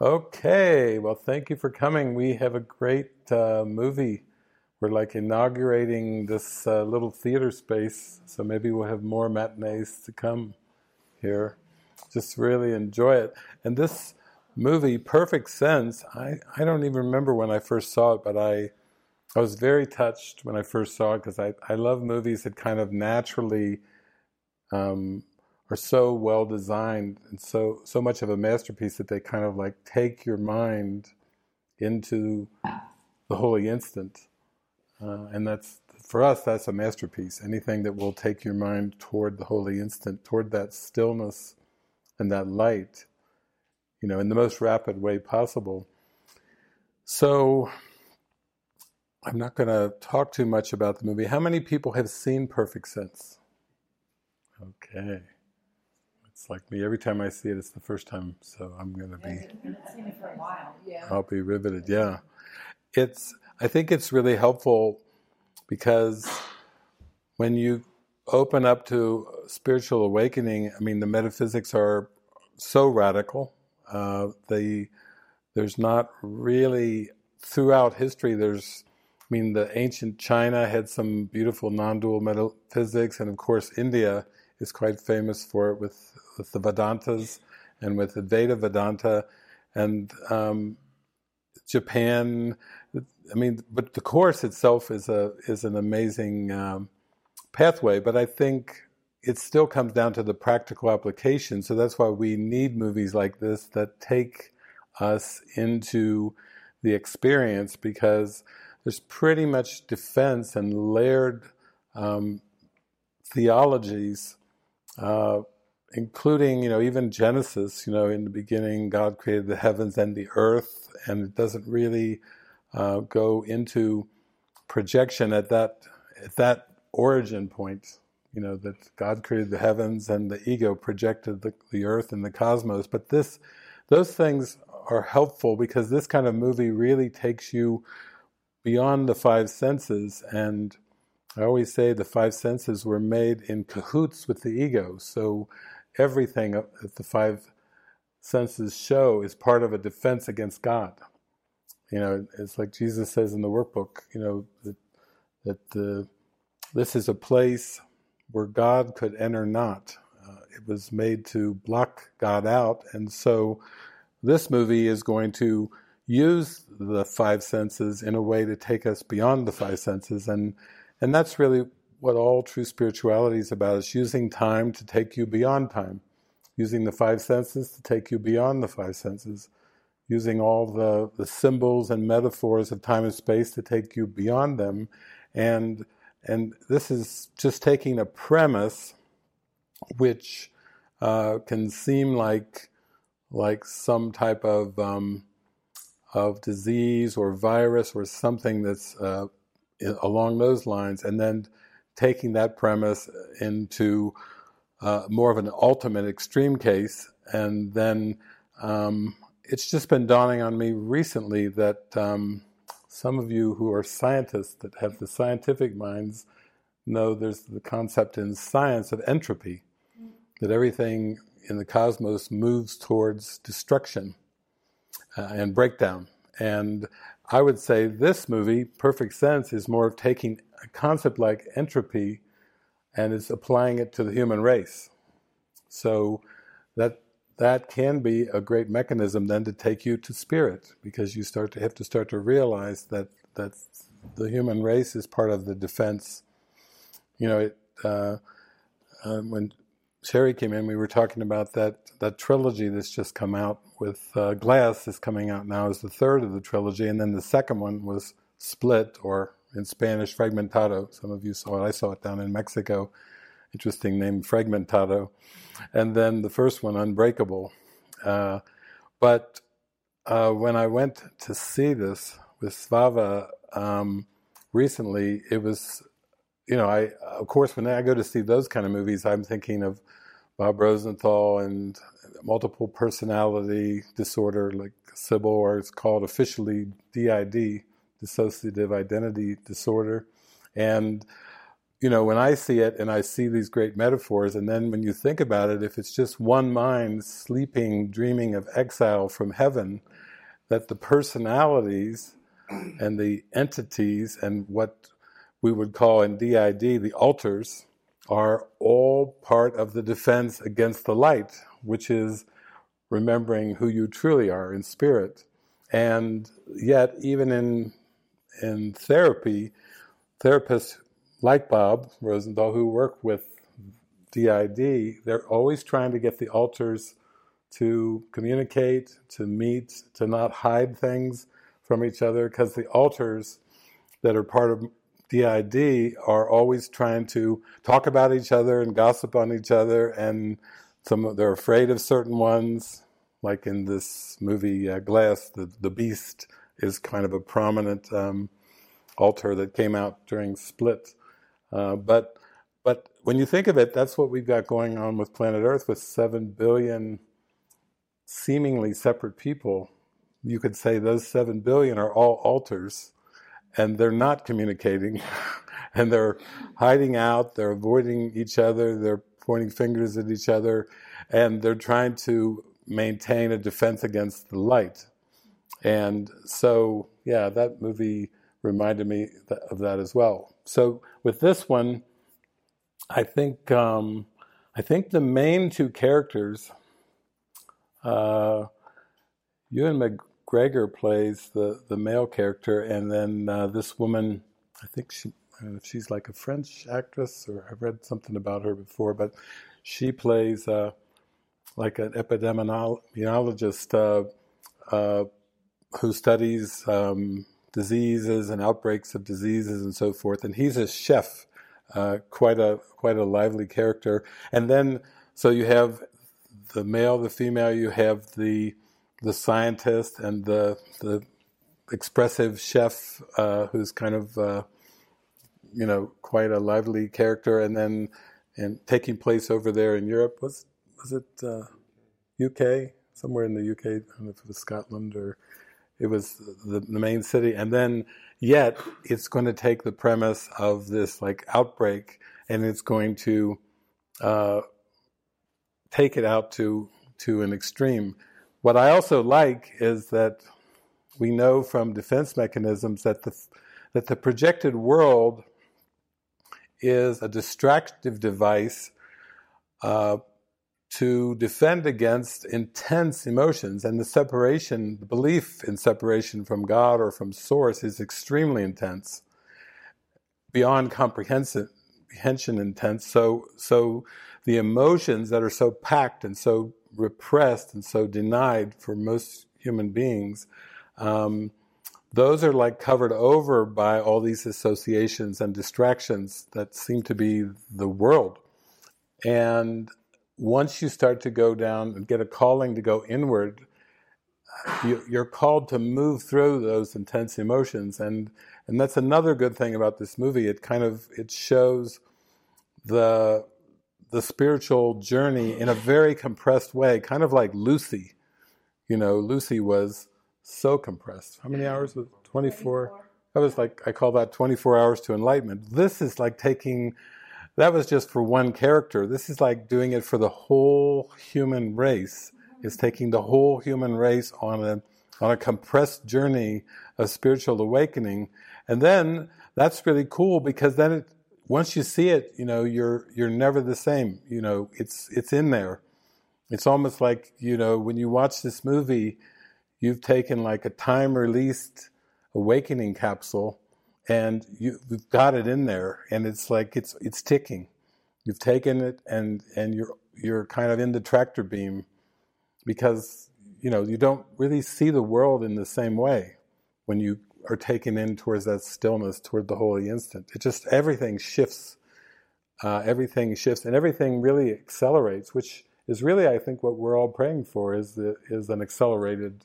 Okay, well, thank you for coming. We have a great uh, movie. We're like inaugurating this uh, little theater space, so maybe we'll have more matinees to come here. Just really enjoy it. And this movie, Perfect Sense, I, I don't even remember when I first saw it, but I I was very touched when I first saw it because I, I love movies that kind of naturally um, are so well designed and so so much of a masterpiece that they kind of like take your mind into the holy instant, uh, and that's for us that's a masterpiece. Anything that will take your mind toward the holy instant, toward that stillness and that light, you know, in the most rapid way possible. So. I'm not going to talk too much about the movie. How many people have seen Perfect Sense? Okay. It's like me. Every time I see it, it's the first time, so I'm going to be. seen it for a while. Yeah. I'll be riveted. Yeah, it's. I think it's really helpful because when you open up to spiritual awakening, I mean, the metaphysics are so radical. Uh, they there's not really throughout history. There's I mean, the ancient China had some beautiful non-dual metaphysics, and of course, India is quite famous for it with with the Vedantas and with Advaita Vedanta, and um, Japan. I mean, but the course itself is a is an amazing um, pathway. But I think it still comes down to the practical application. So that's why we need movies like this that take us into the experience because there's pretty much defense and layered um, theologies uh, including, you know, even Genesis, you know, in the beginning God created the heavens and the earth, and it doesn't really uh, go into projection at that at that origin point, you know, that God created the heavens and the ego projected the, the earth and the cosmos. But this, those things are helpful because this kind of movie really takes you beyond the five senses and I always say the five senses were made in cahoots with the ego. So everything that the five senses show is part of a defense against God. You know, it's like Jesus says in the workbook, you know, that, that the, this is a place where God could enter not. Uh, it was made to block God out. And so this movie is going to use the five senses in a way to take us beyond the five senses. And, and that's really what all true spirituality is about is using time to take you beyond time, using the five senses to take you beyond the five senses, using all the, the symbols and metaphors of time and space to take you beyond them. And, and this is just taking a premise which uh, can seem like, like some type of, um, of disease or virus or something that's uh, along those lines, and then taking that premise into uh, more of an ultimate extreme case, and then um, it's just been dawning on me recently that um, some of you who are scientists that have the scientific minds know there's the concept in science of entropy, that everything in the cosmos moves towards destruction uh, and breakdown. And I would say this movie, Perfect Sense, is more of taking a concept like entropy and is applying it to the human race. So that that can be a great mechanism then to take you to spirit because you start to have to start to realize that that the human race is part of the defense. You know, it, uh, uh, when Sherry came in, we were talking about that that trilogy that's just come out with uh, Glass is coming out now as the third of the trilogy, and then the second one was Split or in Spanish, Fragmentado. Some of you saw it. I saw it down in Mexico. Interesting name, Fragmentado. And then the first one, Unbreakable. Uh, but uh, when I went to see this with Svava um, recently, it was, you know, I of course when I go to see those kind of movies, I'm thinking of Bob Rosenthal and multiple personality disorder, like Sybil, or it's called officially DID, dissociative identity disorder. And you know, when I see it and I see these great metaphors, and then when you think about it, if it's just one mind sleeping, dreaming of exile from heaven, that the personalities and the entities and what we would call in DID the alters are all part of the defense against the light, which is remembering who you truly are in spirit. And yet, even in in therapy, therapists like Bob Rosenthal, who work with DID, they're always trying to get the alters to communicate, to meet, to not hide things from each other, because the alters that are part of DID are always trying to talk about each other and gossip on each other, and some they're afraid of certain ones. Like in this movie uh, Glass, the the Beast is kind of a prominent um, alter that came out during Split. Uh, but but when you think of it, that's what we've got going on with planet Earth with seven billion seemingly separate people. You could say those seven billion are all alters, and they're not communicating, and they're hiding out. They're avoiding each other. They're pointing fingers at each other, and they're trying to maintain a defense against the light. And so, yeah, that movie reminded me of that as well. So with this one, I think um, I think the main two characters, uh, Ewan McGregor plays the the male character, and then uh, this woman, I think she, I don't know if she's like a French actress, or I've read something about her before, but she plays uh, like an epidemiologist uh, uh, who studies. Um, diseases and outbreaks of diseases and so forth. And he's a chef, uh, quite a quite a lively character. And then so you have the male, the female. You have the the scientist and the the expressive chef uh, who's kind of uh, you know quite a lively character. And then and taking place over there in Europe was was it UK uh, somewhere in the UK? I don't know if it was Scotland or it was the, the main city, and then yet it's going to take the premise of this like outbreak, and it's going to uh, take it out to to an extreme. What I also like is that we know from defense mechanisms that the that the projected world is a distractive device uh, to defend against intense emotions and the separation, the belief in separation from God or from Source is extremely intense, beyond comprehension intense. So, so the emotions that are so packed and so repressed and so denied for most human beings, um, those are like covered over by all these associations and distractions that seem to be the world. And once you start to go down and get a calling to go inward, you, are called to move through those intense emotions, and and that's another good thing about this movie. It kind of it shows the the spiritual journey in a very compressed way, kind of like Lucy. You know, Lucy was so compressed. How many hours was twenty four? That was like I call that twenty four hours to enlightenment. This is like taking that was just for one character. This is like doing it for the whole human race. Mm-hmm. It's taking the whole human race on a on a compressed journey of spiritual awakening, and then that's really cool because then it, once you see it, you know you're you're never the same. You know it's it's in there. It's almost like you know when you watch this movie, you've taken like a time released awakening capsule and you, have got it in there, and it's like it's it's ticking. You've taken it, and and you're you're kind of in the tractor beam because you know you don't really see the world in the same way when you are taken in towards that stillness, toward the holy instant. It just everything shifts, uh, everything shifts, and everything really accelerates, which is really, I think, what we're all praying for is the, is an accelerated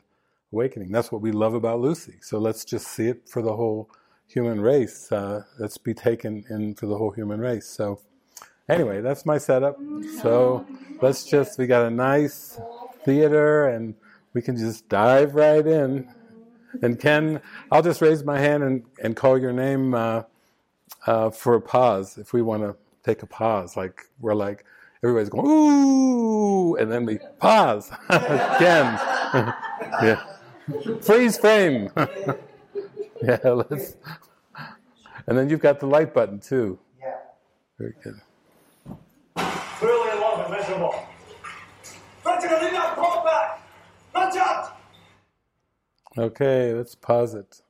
awakening. That's what we love about Lucy. So let's just see it for the whole human race. Uh, let's be taken in for the whole human race. So, anyway, that's my setup. So, let's just, we got a nice theater and we can just dive right in. And Ken, I'll just raise my hand and, and call your name uh, uh, for a pause. If we want to take a pause, like we're like everybody's going ooh, and then we pause again. yeah, freeze frame. yeah, let's. And then you've got the light button too. Yeah. Very good. Clearly a lot of miserable. Vertical in that pop back! Watch out! Okay, let's pause it.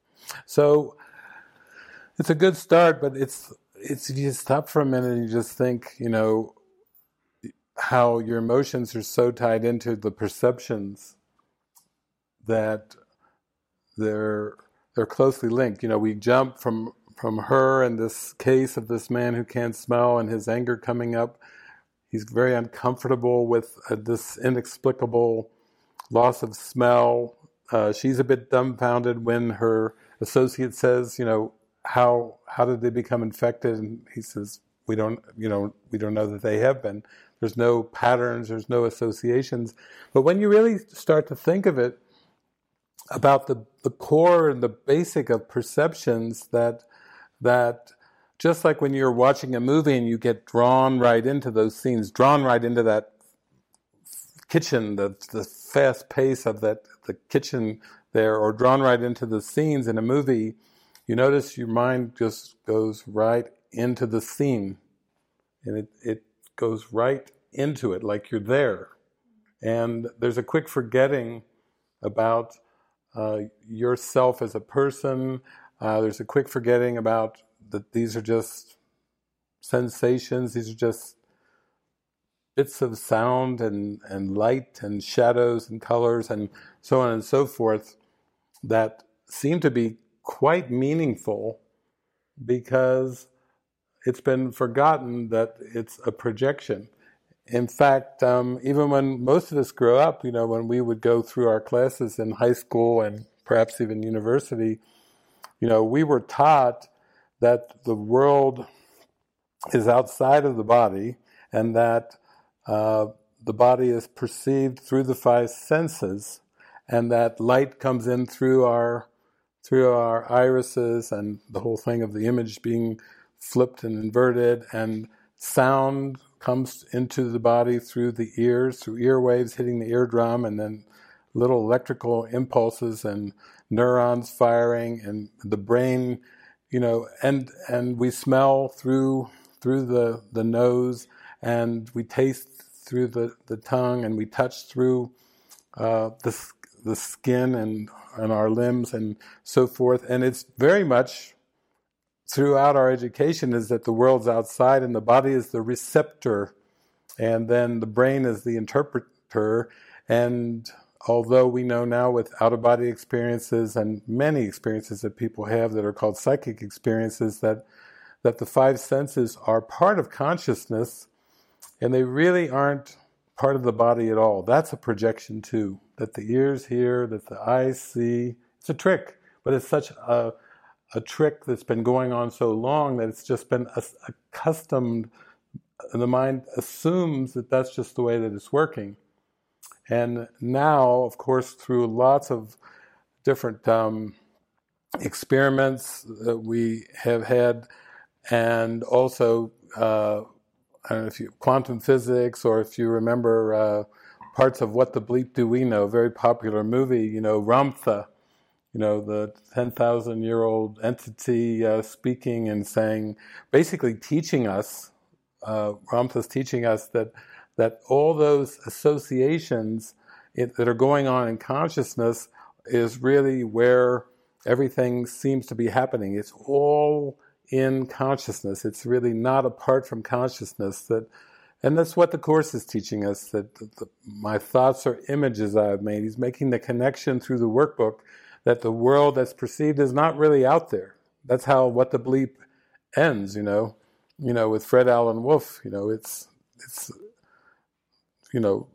So it's a good start, but it's it's if you stop for a minute and you just think, you know, how your emotions are so tied into the perceptions that they're they're closely linked. You know, we jump from from her and this case of this man who can't smell and his anger coming up. He's very uncomfortable with uh, this inexplicable loss of smell. Uh, she's a bit dumbfounded when her associate says, you know, how how did they become infected? And he says, we don't, you know, we don't know that they have been. There's no patterns, there's no associations. But when you really start to think of it, about the, the core and the basic of perceptions that that just like when you're watching a movie and you get drawn right into those scenes, drawn right into that kitchen, the the fast pace of that the kitchen there, or drawn right into the scenes in a movie, you notice your mind just goes right into the scene, and it it goes right into it like you're there, and there's a quick forgetting about uh, yourself as a person. Uh, there's a quick forgetting about that these are just sensations, these are just bits of sound and, and light and shadows and colors and so on and so forth that seem to be quite meaningful because it's been forgotten that it's a projection. In fact, um, even when most of us grow up, you know, when we would go through our classes in high school and perhaps even university, you know, we were taught that the world is outside of the body and that uh, the body is perceived through the five senses and that light comes in through our through our irises and the whole thing of the image being flipped and inverted and sound comes into the body through the ears through ear waves hitting the eardrum and then little electrical impulses and neurons firing and the brain you know, and and we smell through through the the nose, and we taste through the, the tongue, and we touch through uh, the the skin and and our limbs and so forth. And it's very much throughout our education is that the world's outside, and the body is the receptor, and then the brain is the interpreter, and although we know now with out of body experiences and many experiences that people have that are called psychic experiences that that the five senses are part of consciousness and they really aren't part of the body at all. That's a projection too. That the ears hear, that the eyes see. It's a trick, but it's such a a trick that's been going on so long that it's just been accustomed. The mind assumes that that's just the way that it's working. And now, of course, through lots of different um, experiments that we have had, and also, uh, know if you quantum physics, or if you remember uh, parts of What the Bleep Do We Know, very popular movie, you know, Ramtha, you know, the 10,000 year old entity uh, speaking and saying, basically teaching us, uh, Ramtha's teaching us that that all those associations it, that are going on in consciousness is really where everything seems to be happening. It's all in consciousness. It's really not apart from consciousness. That, and that's what the course is teaching us. That the, the, my thoughts are images I have made. He's making the connection through the workbook that the world that's perceived is not really out there. That's how what the bleep ends. You know, you know, with Fred Alan Wolf. You know, it's it's you know,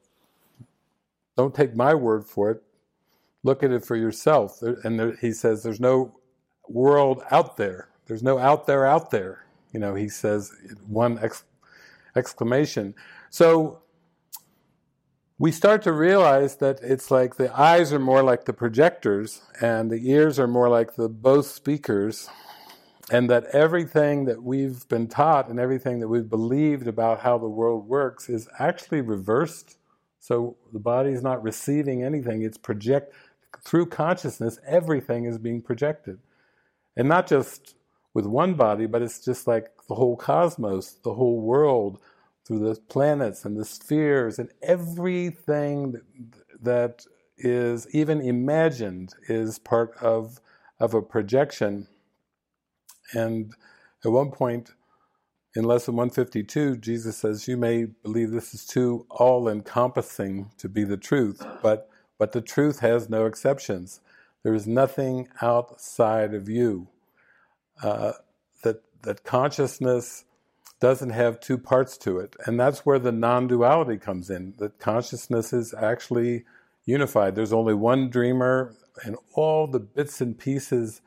don't take my word for it. Look at it for yourself. And there, he says, there's no world out there. There's no out there out there. You know, he says one ex- exclamation. So we start to realize that it's like the eyes are more like the projectors and the ears are more like the both speakers and that everything that we've been taught and everything that we've believed about how the world works is actually reversed. So the body is not receiving anything, it's project through consciousness, everything is being projected. And not just with one body, but it's just like the whole cosmos, the whole world, through the planets and the spheres, and everything that, is even imagined is part of, of a projection. And at one point in Lesson 152, Jesus says, You may believe this is too all encompassing to be the truth, but, but the truth has no exceptions. There is nothing outside of you. Uh, that, that consciousness doesn't have two parts to it. And that's where the non duality comes in, that consciousness is actually unified. There's only one dreamer, and all the bits and pieces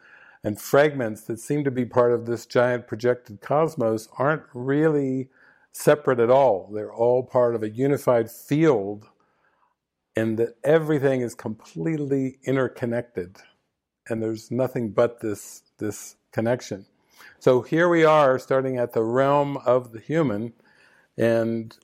and fragments that seem to be part of this giant projected cosmos aren't really separate at all. They're all part of a unified field, and that everything is completely interconnected, and there's nothing but this this connection. So here we are, starting at the realm of the human, and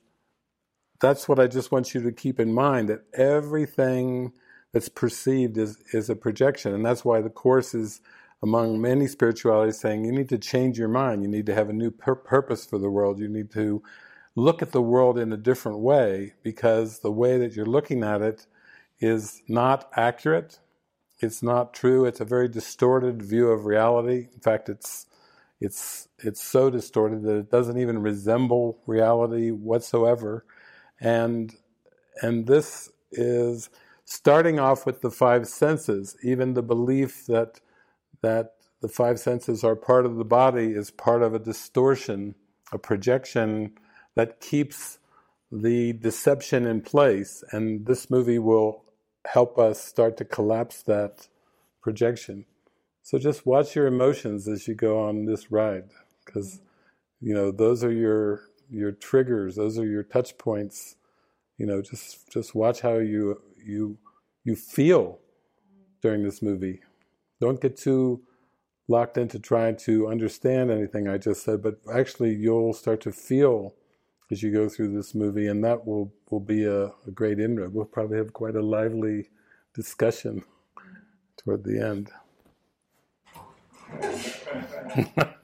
that's what I just want you to keep in mind that everything that's perceived is, is a projection. And that's why the Course is, among many spiritualities, saying you need to change your mind. You need to have a new pur- purpose for the world. You need to look at the world in a different way because the way that you're looking at it is not accurate. It's not true. It's a very distorted view of reality. In fact, it's it's it's so distorted that it doesn't even resemble reality whatsoever and and this is starting off with the five senses. Even the belief that that the five senses are part of the body is part of a distortion, a projection that keeps the deception in place. And this movie will help us start to collapse that projection. So just watch your emotions as you go on this ride, because you know those are your your triggers, those are your touch points. You know, just just watch how you you you feel during this movie. Don't get too locked into trying to understand anything I just said, but actually you'll start to feel as you go through this movie, and that will will be a, a great inroad. We'll probably have quite a lively discussion toward the end.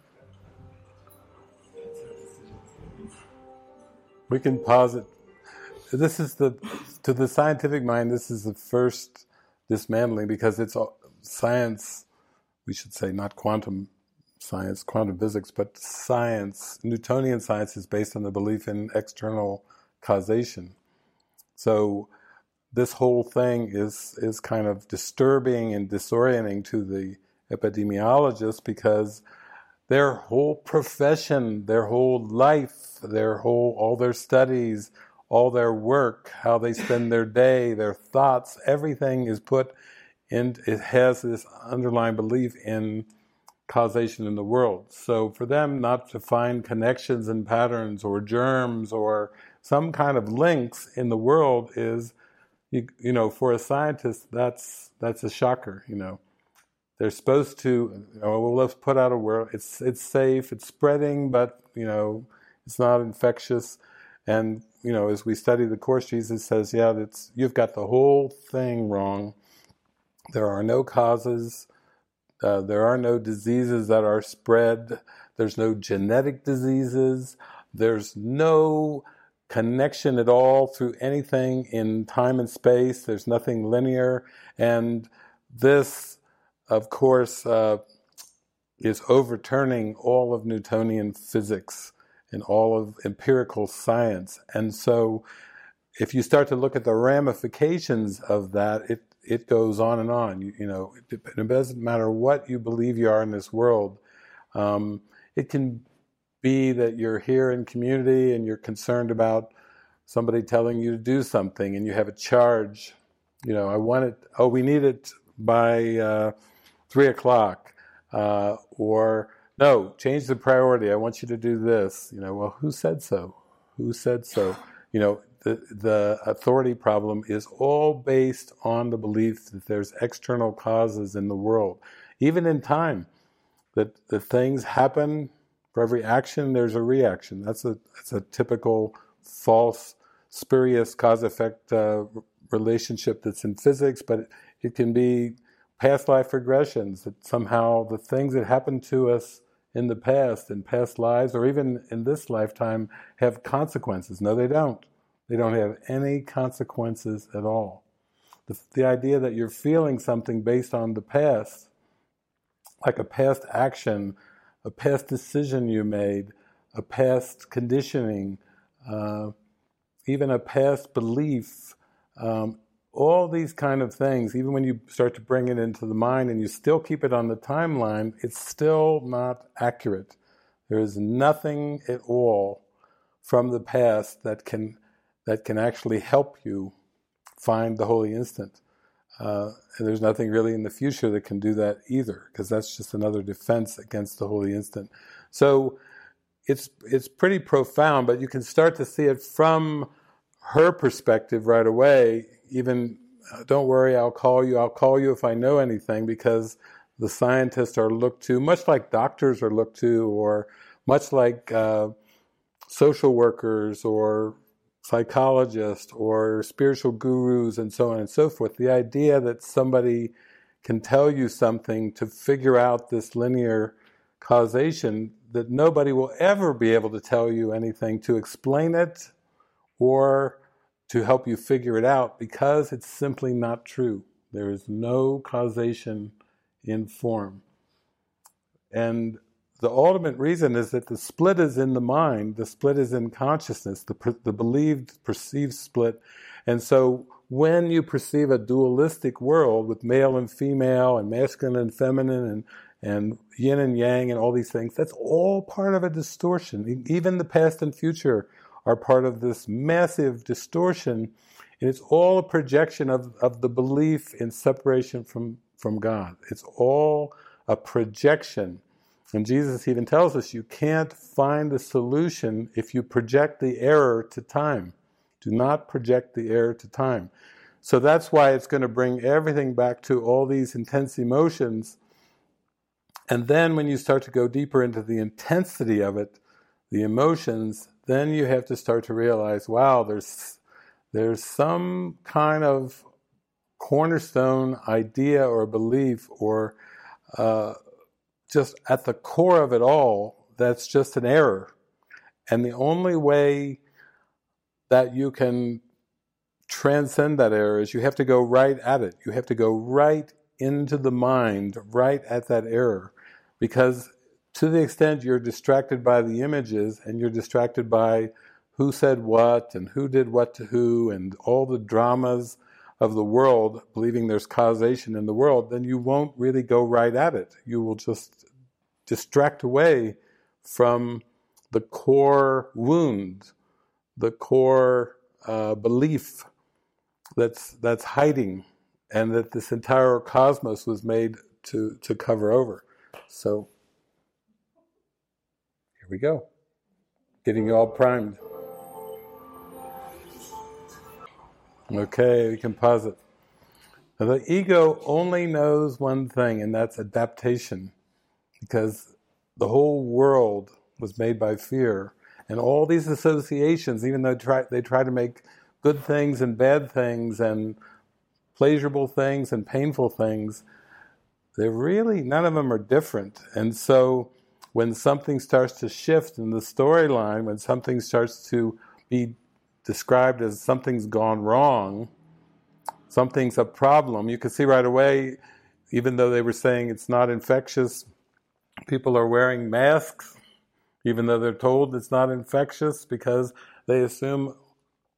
we can pause it. This is the to the scientific mind. This is the first dismantling because it's science. We should say not quantum science, quantum physics, but science. Newtonian science is based on the belief in external causation. So this whole thing is is kind of disturbing and disorienting to the epidemiologists because their whole profession, their whole life, their whole all their studies, all their work, how they spend their day, their thoughts, everything is put in it has this underlying belief in causation in the world. So for them not to find connections and patterns or germs or some kind of links in the world is you, you know, for a scientist that's that's a shocker, you know. They're supposed to, oh, well, let's put out a word. It's it's safe. It's spreading, but you know, it's not infectious. And you know, as we study the course, Jesus says, "Yeah, that's you've got the whole thing wrong. There are no causes. Uh, there are no diseases that are spread. There's no genetic diseases. There's no connection at all through anything in time and space. There's nothing linear, and this." of course, uh, is overturning all of Newtonian physics and all of empirical science. And so, if you start to look at the ramifications of that, it it goes on and on. You, you know, it, it, doesn't matter what you believe you are in this world. Um, it can be that you're here in community and you're concerned about somebody telling you to do something, and you have a charge. You know, I want it. Oh, we need it by. Uh, three o'clock, uh, or no, change the priority. I want you to do this. You know, well, who said so? Who said so? You know, the the authority problem is all based on the belief that there's external causes in the world, even in time. that, that things happen for every action, there's a reaction. That's a, that's a typical false, spurious cause effect uh, relationship that's in physics, but it can be past life regressions that somehow the things that happen to us in the past, in past lives, or even in this lifetime, have consequences. No, they don't. They don't have any consequences at all. The, the idea that you're feeling something based on the past, like a past action a past decision you made, a past conditioning, uh, even a past belief, um, all these kind of things, even when you start to bring it into the mind and you still keep it on the timeline, it's still not accurate. There is nothing at all from the past that can that can actually help you find the holy instant. Uh, and there's nothing really in the future that can do that either, because that's just another defense against the holy instant. So it's it's pretty profound, but you can start to see it from her perspective right away. Even uh, don't worry, I'll call you. I'll call you if I know anything, because the scientists are looked to, much like doctors are looked to, or much like uh, social workers or psychologists or spiritual gurus and so on and so forth. The idea that somebody can tell you something to figure out this linear causation that nobody will ever be able to tell you anything to explain it or to help you figure it out because it's simply not true. There is no causation in form. And the ultimate reason is that the split is in the mind, the split is in consciousness, the, the believed, perceived split. And so when you perceive a dualistic world with male and female and masculine and feminine and, and yin and yang and all these things, that's all part of a distortion. Even the past and future are part of this massive distortion. And it's all a projection of, of the belief in separation from, from God. It's all a projection and Jesus even tells us you can't find the solution if you project the error to time. Do not project the error to time. So that's why it's going to bring everything back to all these intense emotions. And then when you start to go deeper into the intensity of it, the emotions, then you have to start to realize, wow, there's there's some kind of cornerstone idea or belief or uh, just at the core of it all, that's just an error. And the only way that you can transcend that error is you have to go right at it. You have to go right into the mind, right at that error. Because to the extent you're distracted by the images and you're distracted by who said what and who did what to who and all the dramas of the world, believing there's causation in the world, then you won't really go right at it. You will just distract away from the core wound, the core uh, belief that's that's hiding, and that this entire cosmos was made to to cover over. So here we go, getting you all primed. Okay, we can pause it. Now, the ego only knows one thing, and that's adaptation because the whole world was made by fear. And all these associations, even though try, they try to make good things and bad things and pleasurable things and painful things, they're really, none of them are different. And so when something starts to shift in the storyline, when something starts to be described as something's gone wrong, something's a problem, you can see right away, even though they were saying it's not infectious, people are wearing masks, even though they're told it's not infectious, because they assume,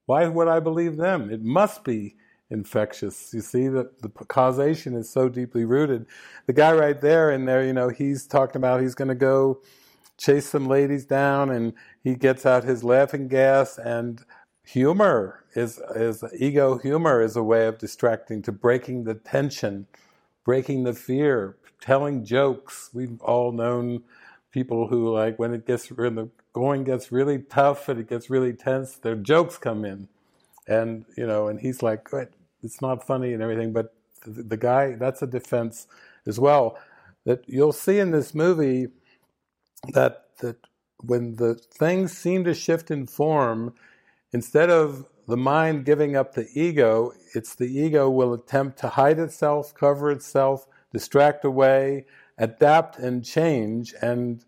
why would I believe them? It must be infectious. You see that the causation is so deeply rooted. The guy right there in there, you know, he's talking about he's going to go chase some ladies down, and he gets out his laughing gas and humor is is ego humor is a way of distracting to breaking the tension breaking the fear telling jokes. We've all known people who like when it gets when the going gets really tough and it gets really tense, their jokes come in, and you know, and he's like, it's not funny and everything, but the, the guy that's a defense as well. that you'll see in this movie that that when the things seem to shift in form, instead of the mind giving up the ego, it's the ego will attempt to hide itself, cover itself, distract away, adapt and change. And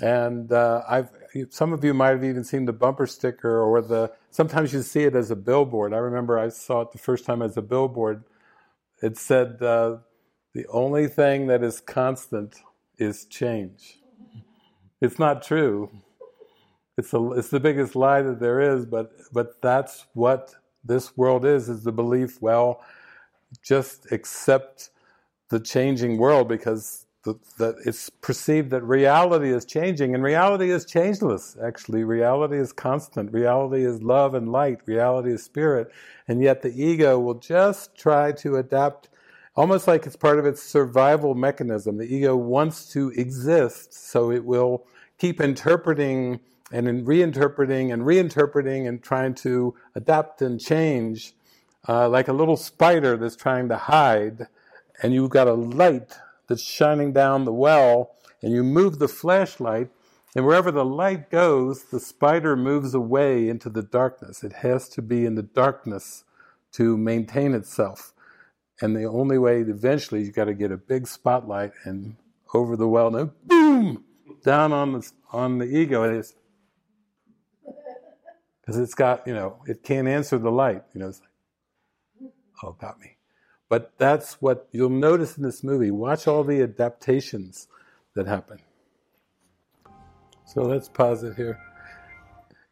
and uh, I've some of you might have even seen the bumper sticker or the sometimes you see it as a billboard. I remember I saw it the first time as a billboard. It said uh, the only thing that is constant is change. It's not true. It's, a, it's the biggest lie that there is, but, but that's what this world is, is the belief, well, just accept the changing world because the, it's perceived that reality is changing, and reality is changeless, actually. Reality is constant. Reality is love and light. Reality is spirit. And yet the ego will just try to adapt almost like it's part of its survival mechanism. The ego wants to exist, so it will keep interpreting and reinterpreting and reinterpreting and trying to adapt and change, uh, like a little spider that's trying to hide, and you've got a light that's shining down the well, and you move the flashlight, and wherever the light goes, the spider moves away into the darkness. It has to be in the darkness to maintain itself. And the only way, eventually, you've got to get a big spotlight and over the well, and boom, down on the on the ego. It's because it's got you know it can't answer the light. You know, it's like, oh, got me. But that's what you'll notice in this movie. Watch all the adaptations that happen. So let's pause it here.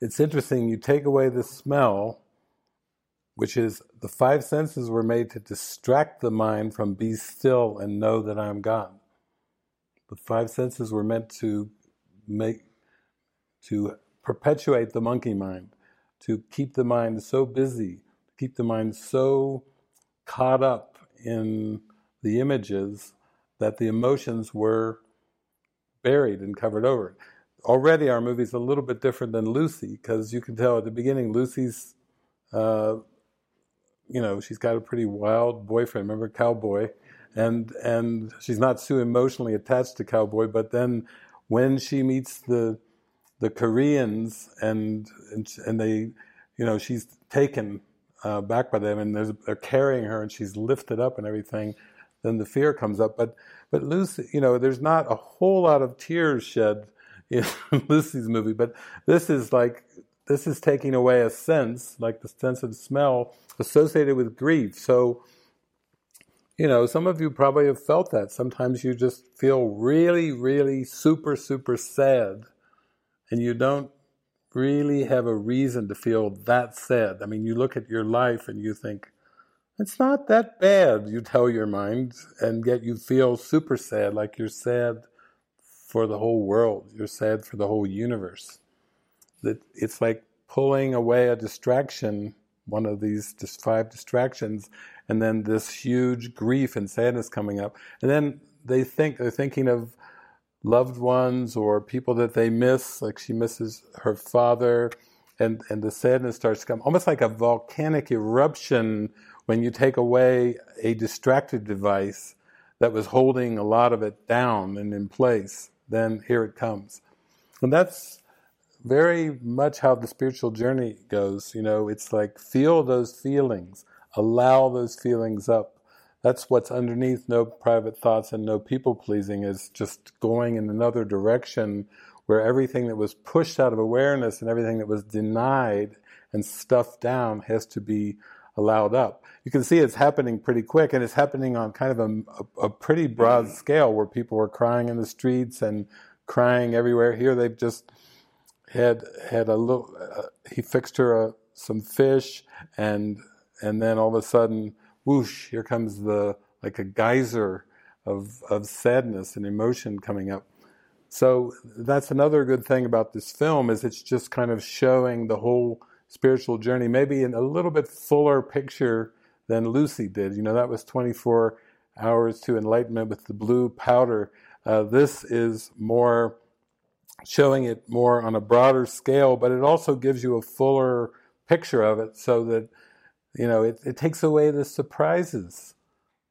It's interesting. You take away the smell which is the five senses were made to distract the mind from be still and know that I am God. The five senses were meant to make, to perpetuate the monkey mind, to keep the mind so busy, to keep the mind so caught up in the images that the emotions were buried and covered over. Already, our movie's a little bit different than Lucy because you can tell at the beginning Lucy's uh, you know, she's got a pretty wild boyfriend. Remember Cowboy, and and she's not too emotionally attached to Cowboy. But then when she meets the the Koreans and and, and they, you know, she's taken uh, back by them, and they're carrying her, and she's lifted up and everything. Then the fear comes up. But but Lucy, you know, there's not a whole lot of tears shed in Lucy's movie, but this is like this is taking away a sense, like the sense of smell, associated with grief. So, you know, some of you probably have felt that. Sometimes you just feel really, really super, super sad, and you don't really have a reason to feel that sad. I mean, you look at your life and you think, it's not that bad, you tell your mind, and yet you feel super sad, like you're sad for the whole world, you're sad for the whole universe that it's like pulling away a distraction, one of these five distractions, and then this huge grief and sadness coming up. And then they think they're thinking of loved ones or people that they miss, like she misses her father, and, and the sadness starts to come, almost like a volcanic eruption when you take away a distracted device that was holding a lot of it down and in place. Then here it comes. And that's very much how the spiritual journey goes. You know, it's like feel those feelings, allow those feelings up. That's what's underneath no private thoughts and no people pleasing is just going in another direction where everything that was pushed out of awareness and everything that was denied and stuffed down has to be allowed up. You can see it's happening pretty quick and it's happening on kind of a, a, a pretty broad scale where people are crying in the streets and crying everywhere. Here they've just had had a little. Uh, he fixed her a, some fish, and and then all of a sudden, whoosh! Here comes the like a geyser of of sadness and emotion coming up. So that's another good thing about this film is it's just kind of showing the whole spiritual journey, maybe in a little bit fuller picture than Lucy did. You know, that was 24 hours to enlightenment with the blue powder. Uh, this is more showing it more on a broader scale, but it also gives you a fuller picture of it so that, you know, it, it takes away the surprises.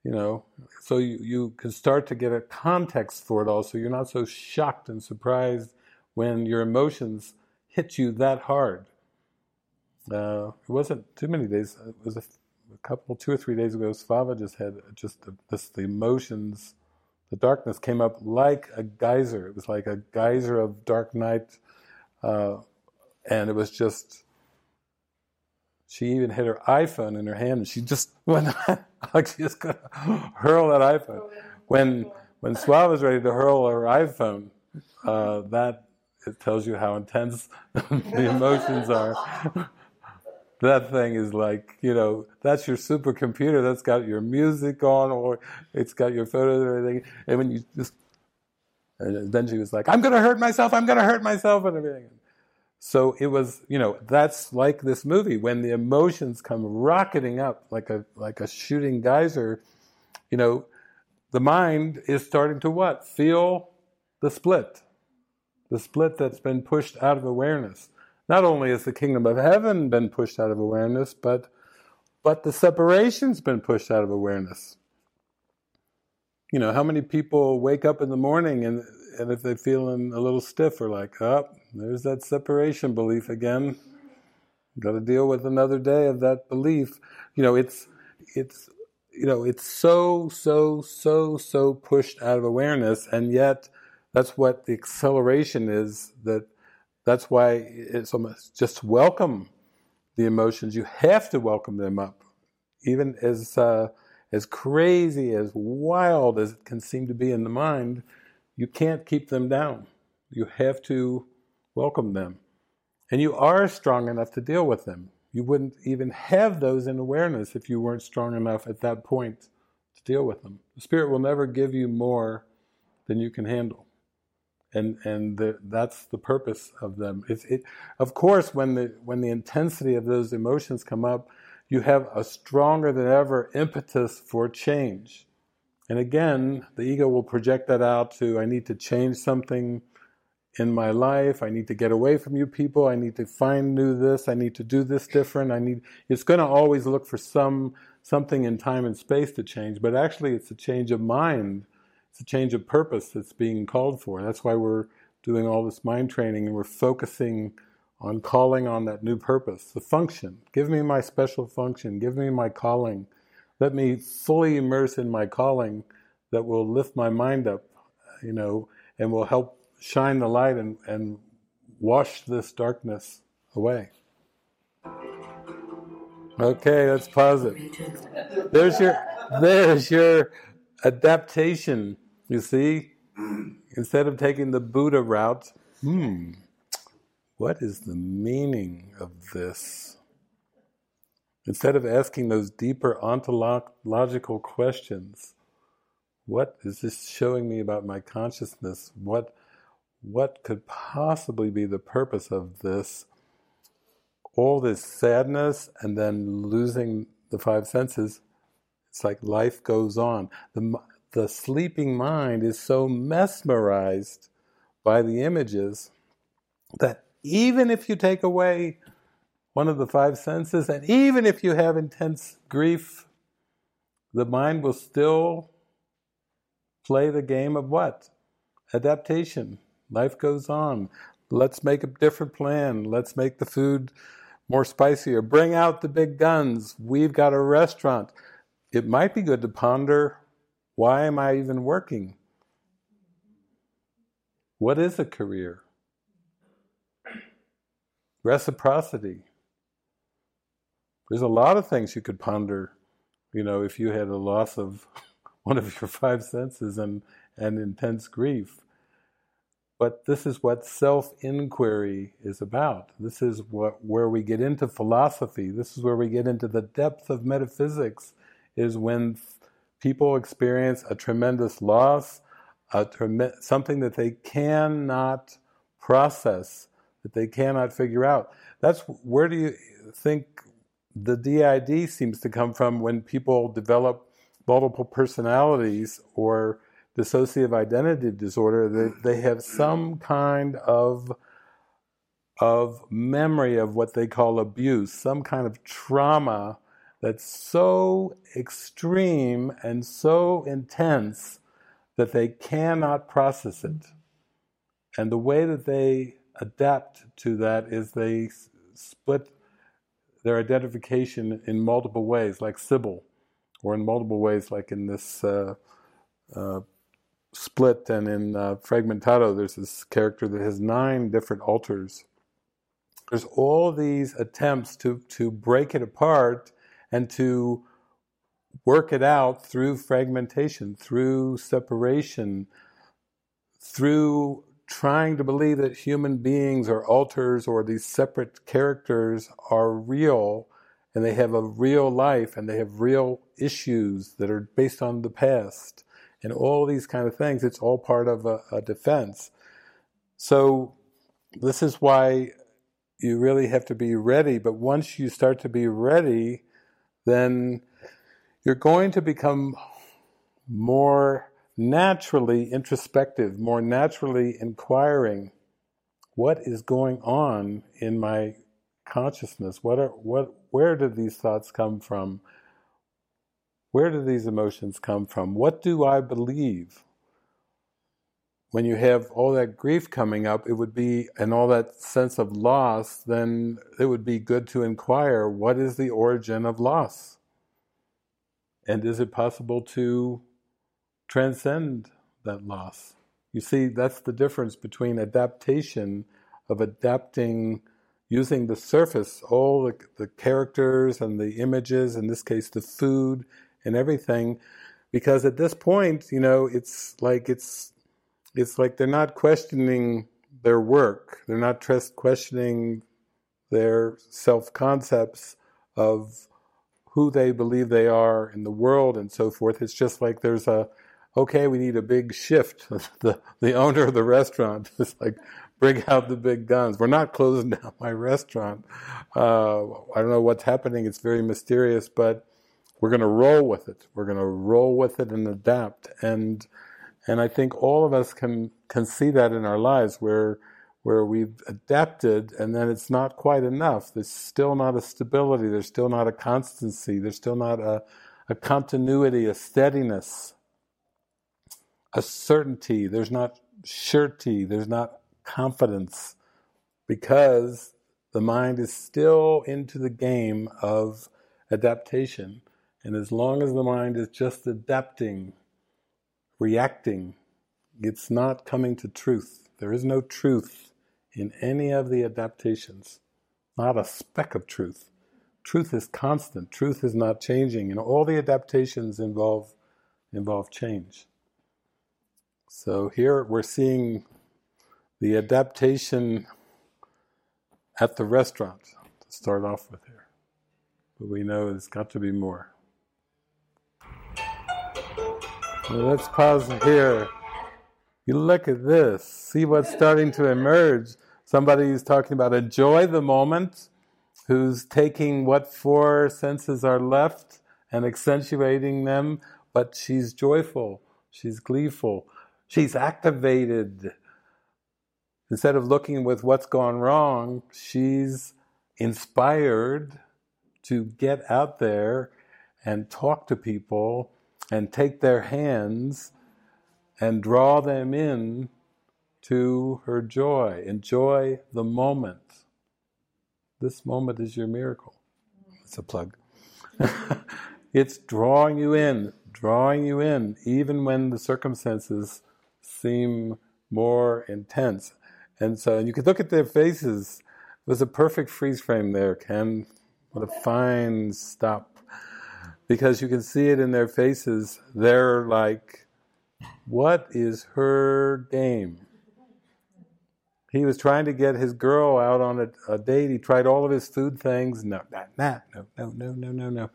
you know, so you, you can start to get a context for it all, so you're not so shocked and surprised when your emotions hit you that hard. Uh, it wasn't too many days. It was a, a, couple, two or three days ago. Svava just had just the, this, the emotions, the darkness came up like a geyser. It was like a geyser of dark night, uh, and it was just. She even had her iPhone in her hand, and she just went like she just gonna hurl that iPhone. When when Svava was ready to hurl her iPhone, uh, that it tells you how intense the emotions are that thing is like, you know, that's your supercomputer. That's got your music on, or it's got your photos and everything. And when you just, and then she was like, "I'm going to hurt myself. I'm going to hurt myself," and everything. So it was, you know, that's like this movie when the emotions come rocketing up like a like a shooting geyser. You know, the mind is starting to what? Feel the split, the split that's been pushed out of awareness not only has the kingdom of heaven been pushed out of awareness, but but the separation's been pushed out of awareness. You know, how many people wake up in the morning and and if they're feeling a little stiff are like, oh, there's that separation belief again. Got to deal with another day of that belief. You know, it's it's you know, it's so so so so pushed out of awareness, and yet that's what the acceleration is that that's why it's almost just welcome the emotions. You have to welcome them up, even as uh, as crazy, as wild as it can seem to be in the mind. You can't keep them down. You have to welcome them, and you are strong enough to deal with them. You wouldn't even have those in awareness if you weren't strong enough at that point to deal with them. The spirit will never give you more than you can handle and and the, that's the purpose of them. It's, it, of course, when the when the intensity of those emotions come up, you have a stronger than ever impetus for change. And again, the ego will project that out to I need to change something in my life. I need to get away from you people. I need to find new this. I need to do this different. I need. It's going to always look for some something in time and space to change, but actually, it's a change of mind it's a change of purpose that's being called for. That's why we're doing all this mind training and we're focusing on calling on that new purpose, the function. Give me my special function, give me my calling. Let me fully immerse in my calling that will lift my mind up, you know, and will help shine the light and, and wash this darkness away. Okay, let's pause it. There's your there's your adaptation you see, instead of taking the Buddha route, hmm, what is the meaning of this? Instead of asking those deeper ontological questions, what is this showing me about my consciousness? What, what could possibly be the purpose of this? All this sadness and then losing the five senses, it's like life goes on. The, the sleeping mind is so mesmerized by the images that even if you take away one of the five senses, and even if you have intense grief, the mind will still play the game of what? Adaptation. Life goes on. Let's make a different plan. Let's make the food more spicier. Bring out the big guns. We've got a restaurant. It might be good to ponder why am I even working? What is a career? Reciprocity. There's a lot of things you could ponder, you know, if you had a loss of one of your five senses and, and intense grief. But this is what self-inquiry is about. This is what where we get into philosophy. This is where we get into the depth of metaphysics. Is when people experience a tremendous loss, a trem- something that they cannot process, that they cannot figure out. That's where do you think the DID seems to come from when people develop multiple personalities or dissociative identity disorder? They, they have some kind of of memory of what they call abuse, some kind of trauma that's so extreme and so intense that they cannot process it. And the way that they adapt to that is they split their identification in multiple ways, like Sybil, or in multiple ways, like in this uh, uh, split and in uh, Fragmentado, there's this character that has nine different alters. There's all these attempts to, to break it apart and to work it out through fragmentation, through separation, through trying to believe that human beings or alters or these separate characters are real and they have a real life and they have real issues that are based on the past and all these kind of things. It's all part of a, a defense. So this is why you really have to be ready. But once you start to be ready, then you're going to become more naturally introspective, more naturally inquiring. What is going on in my consciousness? What are what? Where do these thoughts come from? Where do these emotions come from? What do I believe? When you have all that grief coming up, it would be, and all that sense of loss, then it would be good to inquire what is the origin of loss? And is it possible to transcend that loss? You see, that's the difference between adaptation of adapting using the surface, all the, the characters and the images, in this case the food and everything, because at this point, you know, it's like it's it's like they're not questioning their work. They're not just questioning their self concepts of who they believe they are in the world and so forth. It's just like there's a okay, we need a big shift. the the owner of the restaurant is like, bring out the big guns. We're not closing down my restaurant. Uh, I don't know what's happening. It's very mysterious, but we're going to roll with it. We're going to roll with it and adapt. And and I think all of us can can see that in our lives where where we've adapted and then it's not quite enough. There's still not a stability. There's still not a constancy. There's still not a, a continuity, a steadiness, a certainty. There's not surety. There's not confidence because the mind is still into the game of adaptation. And as long as the mind is just adapting, reacting, it's not coming to truth. There is no truth in any of the adaptations, not a speck of truth. Truth is constant, truth is not changing, and all the adaptations involve, involve change. So here we're seeing the adaptation at the restaurant to start off with here. But we know there's got to be more. let's pause here. You look at this, see what's starting to emerge. Somebody who's talking about enjoy the moment, who's taking what four senses are left and accentuating them, but she's joyful, she's gleeful, she's activated. Instead of looking with what's gone wrong, she's inspired to get out there and talk to people and take their hands and draw them in to her joy. Enjoy the moment. This moment is your miracle. It's a plug. it's drawing you in, drawing you in, even when the circumstances seem more intense. And so and you could look at their faces. It was a perfect freeze frame there, Ken. What a fine stop because you can see it in their faces. They're like, what is her game? He was trying to get his girl out on a, a date. He tried all of his food things. No, not that. No, no, no, no, no, no.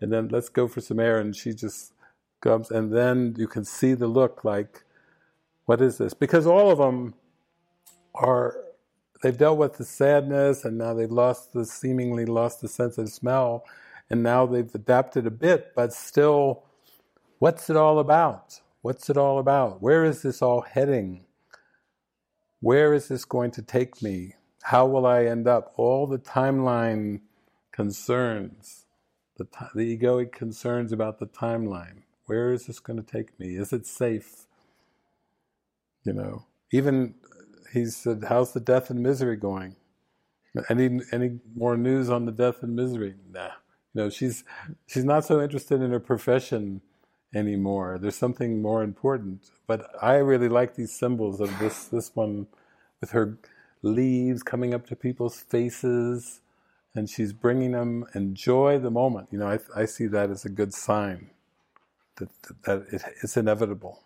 And then let's go for some air. And she just comes. And then you can see the look like, what is this? Because all of them are, they've dealt with the sadness and now they've lost the, seemingly lost the sense of smell and now they've adapted a bit, but still, what's it all about? What's it all about? Where is this all heading? Where is this going to take me? How will I end up? All the timeline concerns, the, the egoic concerns about the timeline. Where is this going to take me? Is it safe? You know, even he said, "How's the death and misery going? Any any more news on the death and misery? Nah. You know, she's she's not so interested in her profession anymore. There's something more important. But I really like these symbols of this this one with her leaves coming up to people's faces, and she's bringing them enjoy the moment. You know, I, I see that as a good sign that that it, it's inevitable.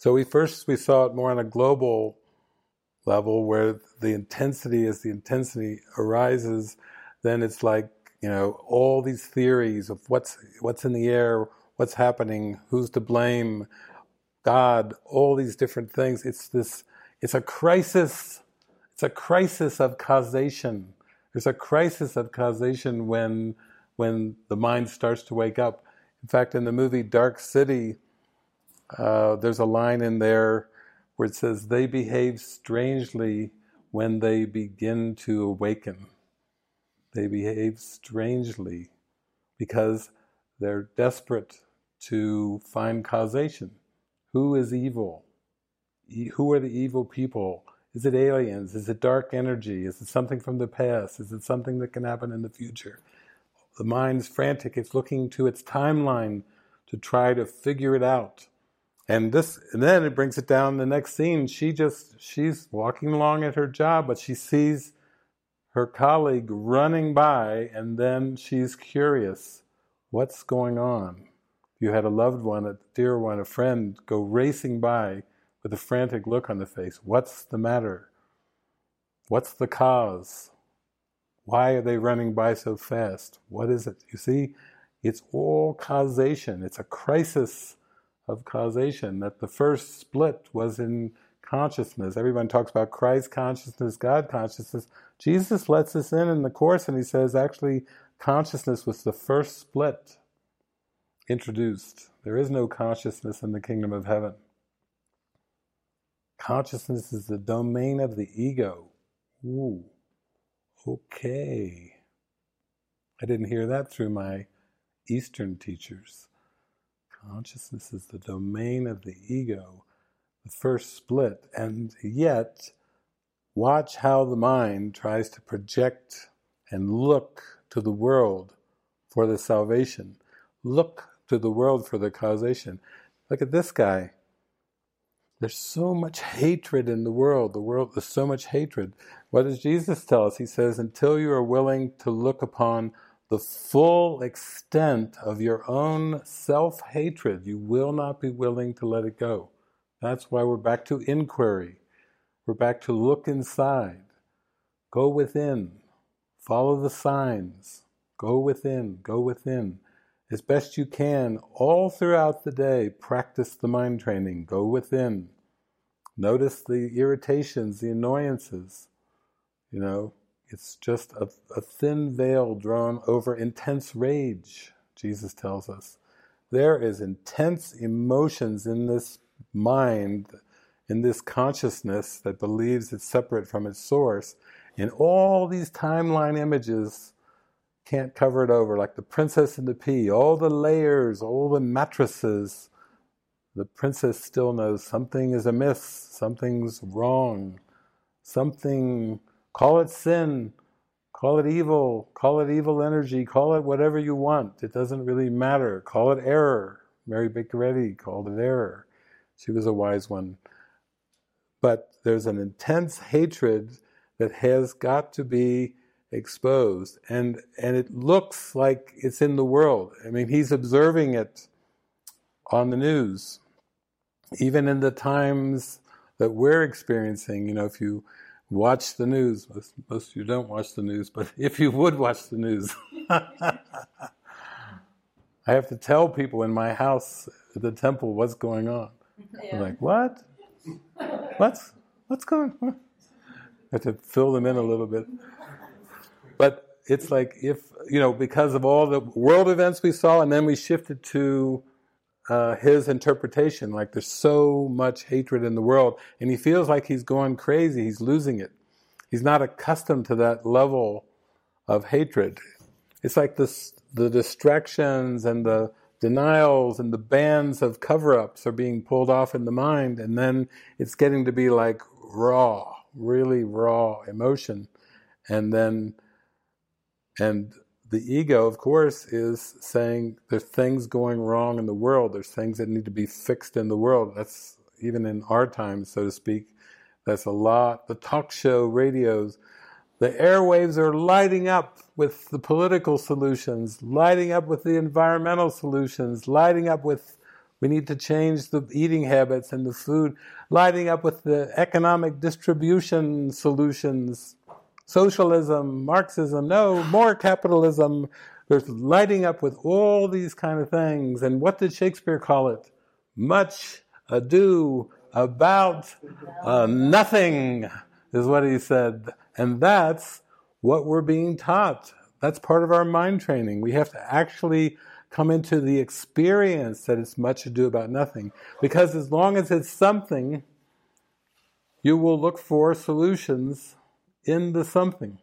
So we first we saw it more on a global level where the intensity as the intensity arises, then it's like you know all these theories of what's what's in the air, what's happening, who's to blame, God, all these different things. It's this it's a crisis. It's a crisis of causation. There's a crisis of causation when when the mind starts to wake up. In fact, in the movie Dark City, uh, there's a line in there where it says, "They behave strangely when they begin to awaken." They behave strangely because they're desperate to find causation. Who is evil? who are the evil people? Is it aliens? Is it dark energy? Is it something from the past? Is it something that can happen in the future? The mind's frantic. It's looking to its timeline to try to figure it out. And this, and then it brings it down. The next scene, she just she's walking along at her job, but she sees her colleague running by, and then she's curious, what's going on? You had a loved one, a dear one, a friend, go racing by with a frantic look on the face. What's the matter? What's the cause? Why are they running by so fast? What is it? You see, it's all causation. It's a crisis of causation that the first split was in consciousness. Everyone talks about Christ consciousness, God consciousness. Jesus lets us in in the Course and he says actually consciousness was the first split introduced. There is no consciousness in the kingdom of heaven. Consciousness is the domain of the ego. Ooh, okay. I didn't hear that through my Eastern teachers. Consciousness is the domain of the ego, the first split, and yet, watch how the mind tries to project and look to the world for the salvation. Look to the world for the causation. Look at this guy. There's so much hatred in the world. The world, there's so much hatred. What does Jesus tell us? He says, until you are willing to look upon the full extent of your own self hatred, you will not be willing to let it go. That's why we're back to inquiry. We're back to look inside. Go within. Follow the signs. Go within. Go within. As best you can, all throughout the day, practice the mind training. Go within. Notice the irritations, the annoyances. You know, it's just a, a thin veil drawn over intense rage, Jesus tells us. There is intense emotions in this mind, in this consciousness that believes it's separate from its source, and all these timeline images can't cover it over, like the princess and the pea, all the layers, all the mattresses. The princess still knows something is amiss, something's wrong, something, call it sin, call it evil, call it evil energy, call it whatever you want. It doesn't really matter. Call it error. Mary Baker called it error. She was a wise one. But there's an intense hatred that has got to be exposed and and it looks like it's in the world i mean he's observing it on the news even in the times that we're experiencing you know if you watch the news. Most, most of you don't watch the news but if you would watch the news. I have to tell people in my house at the temple what's going on. Yeah. like what? What's what's going on? I have to fill them in a little bit. But it's like if, you know, because of all the world events we saw, and then we shifted to uh, his interpretation, like there's so much hatred in the world, and he feels like he's going crazy, he's losing it. He's not accustomed to that level of hatred. It's like this the distractions and the denials and the bands of cover-ups are being pulled off in the mind and then it's getting to be like raw really raw emotion and then and the ego of course is saying there's things going wrong in the world. There's things that need to be fixed in the world. That's even in our times so to speak that's a lot. The talk show radios the airwaves are lighting up with the political solutions, lighting up with the environmental solutions, lighting up with we need to change the eating habits and the food, lighting up with the economic distribution solutions, socialism, Marxism, no, more capitalism. There's lighting up with all these kind of things. And what did Shakespeare call it? Much ado about uh, nothing, is what he said. And that's what we're being taught. That's part of our mind training. We have to actually come into the experience that it's much ado about nothing. Because as long as it's something, you will look for solutions in the something.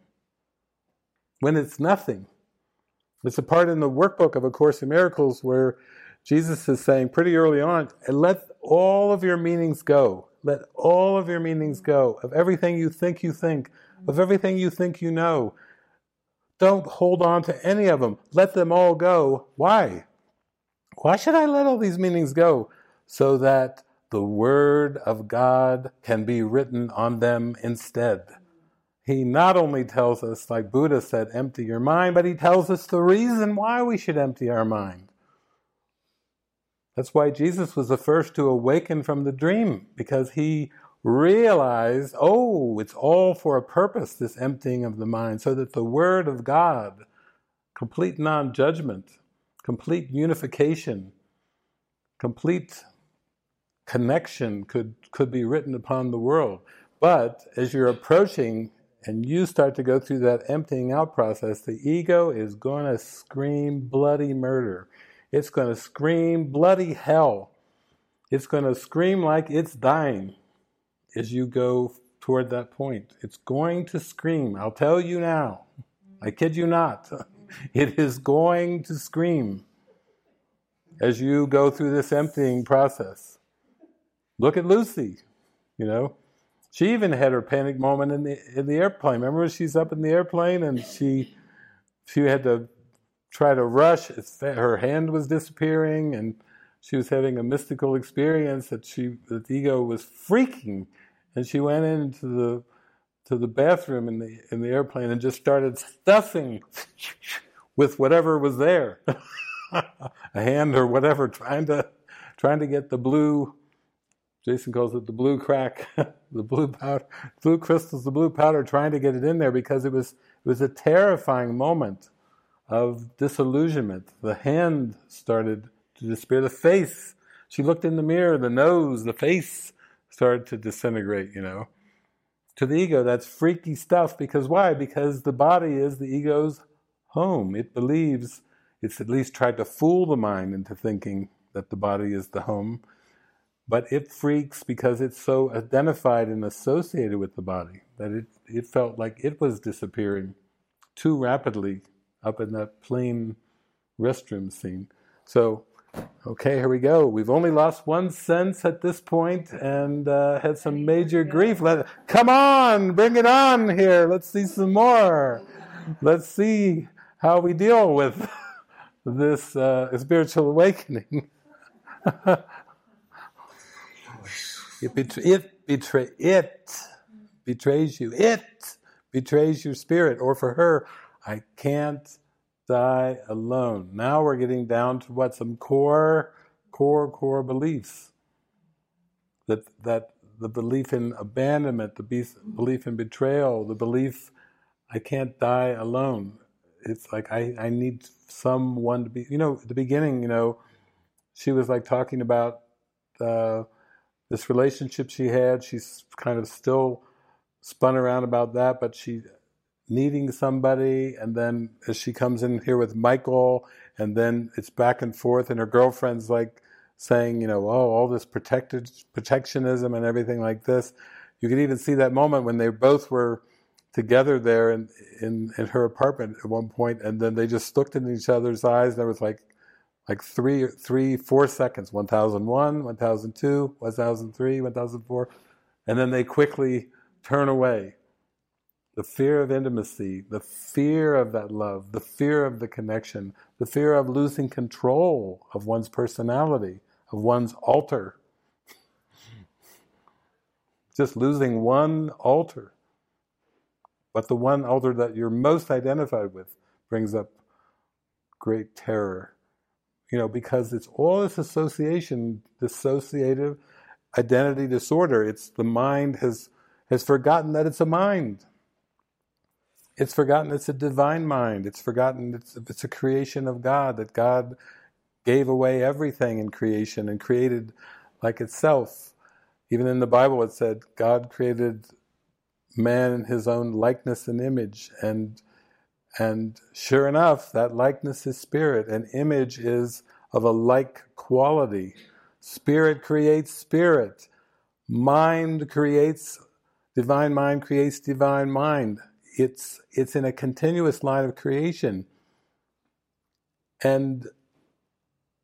When it's nothing. It's a part in the workbook of A Course in Miracles where Jesus is saying pretty early on, let all of your meanings go. Let all of your meanings go. Of everything you think you think, of everything you think you know. Don't hold on to any of them. Let them all go. Why? Why should I let all these meanings go? So that the Word of God can be written on them instead. He not only tells us, like Buddha said, empty your mind, but he tells us the reason why we should empty our mind. That's why Jesus was the first to awaken from the dream, because he realized, oh, it's all for a purpose, this emptying of the mind, so that the Word of God, complete non judgment, complete unification, complete connection could, could be written upon the world. But as you're approaching and you start to go through that emptying out process, the ego is going to scream bloody murder. It's going to scream bloody hell. It's going to scream like it's dying as you go toward that point. It's going to scream. I'll tell you now. I kid you not. It is going to scream as you go through this emptying process. Look at Lucy, you know. She even had her panic moment in the in the airplane. Remember, she's up in the airplane and she she had to try to rush. Her hand was disappearing, and she was having a mystical experience that she that the ego was freaking and she went into the to the bathroom in the in the airplane and just started stuffing with whatever was there, a hand or whatever, trying to trying to get the blue. Jason calls it the blue crack, the blue powder, blue crystals, the blue powder, trying to get it in there because it was it was a terrifying moment of disillusionment. The hand started to disappear. The face, she looked in the mirror, the nose, the face started to disintegrate, you know. To the ego, that's freaky stuff because why? Because the body is the ego's home. It believes, it's at least tried to fool the mind into thinking that the body is the home, but it freaks because it's so identified and associated with the body that it, it felt like it was disappearing too rapidly up in that plane restroom scene. So Okay, here we go. We've only lost one sense at this point and uh, had some major grief. Let, come on, bring it on here. Let's see some more. Let's see how we deal with this uh, spiritual awakening. it, it, it betrays you. It betrays your spirit. Or for her, I can't die alone. Now we're getting down to what some core, core, core beliefs. That that the belief in abandonment, the belief in betrayal, the belief I can't die alone. It's like I, I need someone to be. You know, at the beginning, you know, she was like talking about uh, this relationship she had. She's kind of still spun around about that, but she needing somebody, and then as she comes in here with Michael, and then it's back and forth, and her girlfriend's like saying, you know, oh, all this protected protectionism and everything like this. You could even see that moment when they both were together there in, in, in her apartment at one point, and then they just looked in each other's eyes, and there was like like three, three, four seconds 1001, 1002, 1003, 1004, and then they quickly turn away. The fear of intimacy, the fear of that love, the fear of the connection, the fear of losing control of one's personality, of one's alter. Just losing one alter. But the one alter that you're most identified with brings up great terror you know, because it's all this association, dissociative identity disorder. It's the mind has has forgotten that it's a mind. It's forgotten it's a divine mind. It's forgotten it's, it's a creation of God, that God gave away everything in creation and created like itself. Even in the Bible it said God created man in his own likeness and image and and sure enough, that likeness is spirit, and image is of a like quality. Spirit creates spirit. Mind creates, divine mind creates divine mind. It's, it's in a continuous line of creation. And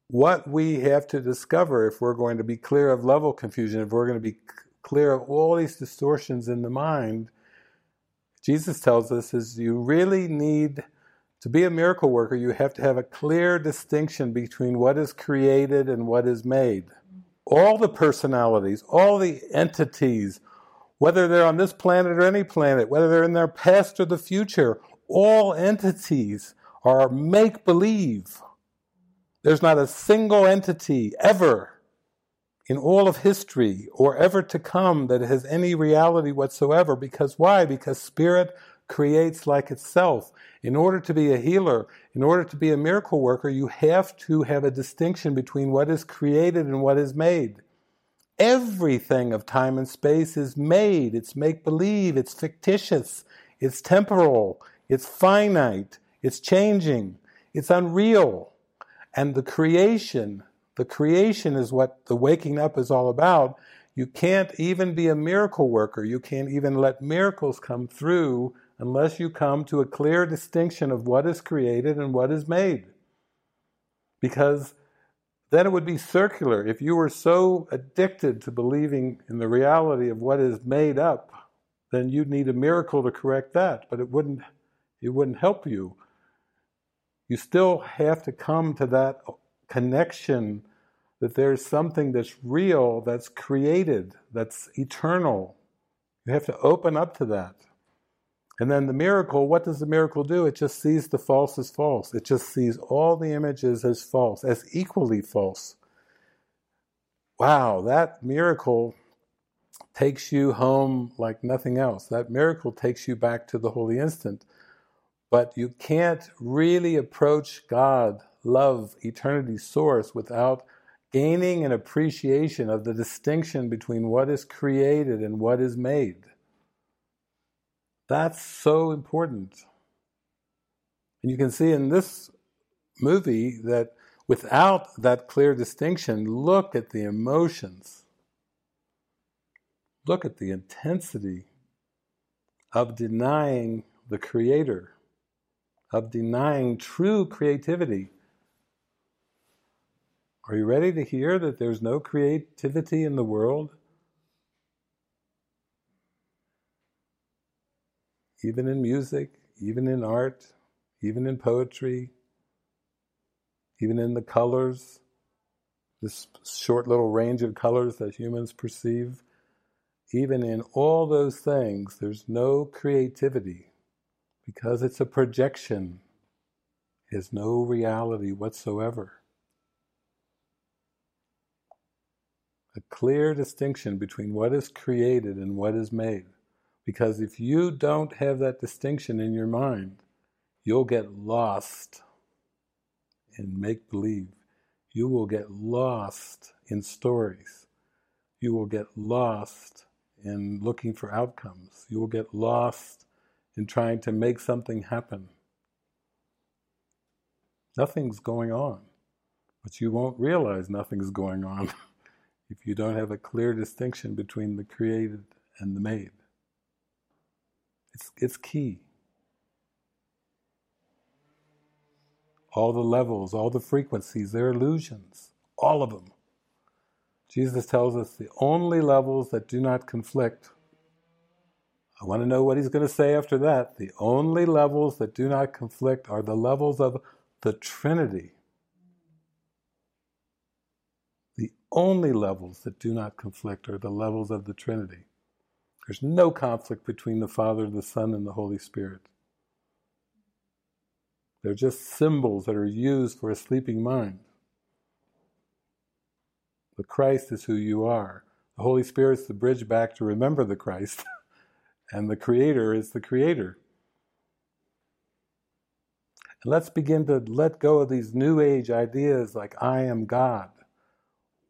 what we have to discover if we're going to be clear of level confusion, if we're going to be clear of all these distortions in the mind, Jesus tells us is you really need to be a miracle worker, you have to have a clear distinction between what is created and what is made. All the personalities, all the entities, whether they're on this planet or any planet, whether they're in their past or the future, all entities are make believe. There's not a single entity ever in all of history or ever to come that has any reality whatsoever. Because why? Because spirit creates like itself. In order to be a healer, in order to be a miracle worker, you have to have a distinction between what is created and what is made. Everything of time and space is made, it's make believe, it's fictitious, it's temporal, it's finite, it's changing, it's unreal. And the creation the creation is what the waking up is all about. You can't even be a miracle worker. You can't even let miracles come through unless you come to a clear distinction of what is created and what is made. Because then it would be circular. If you were so addicted to believing in the reality of what is made up, then you'd need a miracle to correct that, but it wouldn't it wouldn't help you. You still have to come to that connection that there's something that's real, that's created, that's eternal. You have to open up to that. And then the miracle, what does the miracle do? It just sees the false as false. It just sees all the images as false, as equally false. Wow, that miracle takes you home like nothing else. That miracle takes you back to the holy instant. But you can't really approach God love, eternity source without gaining an appreciation of the distinction between what is created and what is made. That's so important. And you can see in this movie that without that clear distinction, look at the emotions. Look at the intensity of denying the Creator, of denying true creativity. Are you ready to hear that there's no creativity in the world? Even in music, even in art, even in poetry, even in the colors, this short little range of colors that humans perceive, even in all those things, there's no creativity because it's a projection, has no reality whatsoever. A clear distinction between what is created and what is made. Because if you don't have that distinction in your mind, you'll get lost in make believe. You will get lost in stories. You will get lost in looking for outcomes. You will get lost in trying to make something happen. Nothing's going on, but you won't realize nothing's going on. if you don't have a clear distinction between the created and the made. It's, it's key. All the levels, all the frequencies, they're illusions. All of them. Jesus tells us the only levels that do not conflict. I want to know what he's going to say after that. The only levels that do not conflict are the levels of the Trinity. The only levels that do not conflict are the levels of the Trinity. There's no conflict between the Father, the Son, and the Holy Spirit. They're just symbols that are used for a sleeping mind. The Christ is who you are. The Holy Spirit's the bridge back to remember the Christ, and the Creator is the Creator. And let's begin to let go of these New Age ideas like, I am God.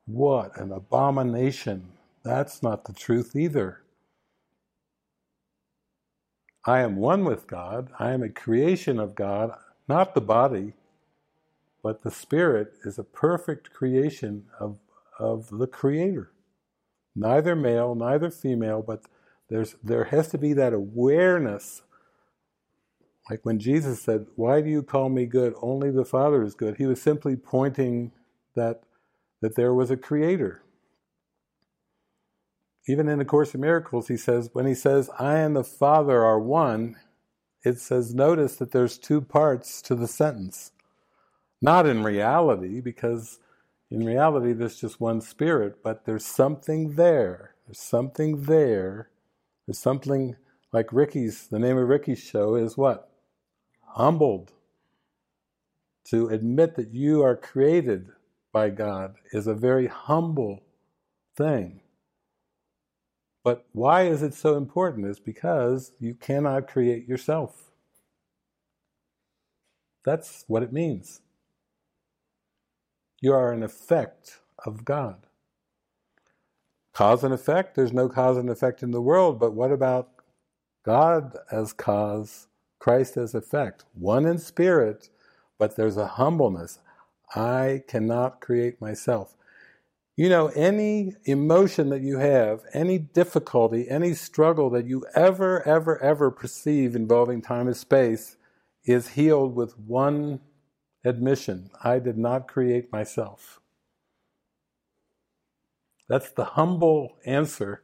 What an abomination. That's not the truth either. I am one with God. I am a creation of God, not the body, but the spirit is a perfect creation of, of the Creator. Neither male, neither female, but there's, there has to be that awareness. Like when Jesus said, Why do you call me good? Only the Father is good. He was simply pointing that that there was a creator. Even in the Course in Miracles, he says, when he says, I and the Father are one, it says, notice that there's two parts to the sentence. Not in reality, because in reality there's just one spirit, but there's something there. There's something there. There's something like Ricky's, the name of Ricky's show is what? Humbled. To admit that you are created by God is a very humble thing. But why is it so important? Is because you cannot create yourself. That's what it means. You are an effect of God. Cause and effect, there's no cause and effect in the world, but what about God as cause, Christ as effect? One in spirit, but there's a humbleness, I cannot create myself. You know, any emotion that you have, any difficulty, any struggle that you ever, ever, ever perceive involving time and space is healed with one admission I did not create myself. That's the humble answer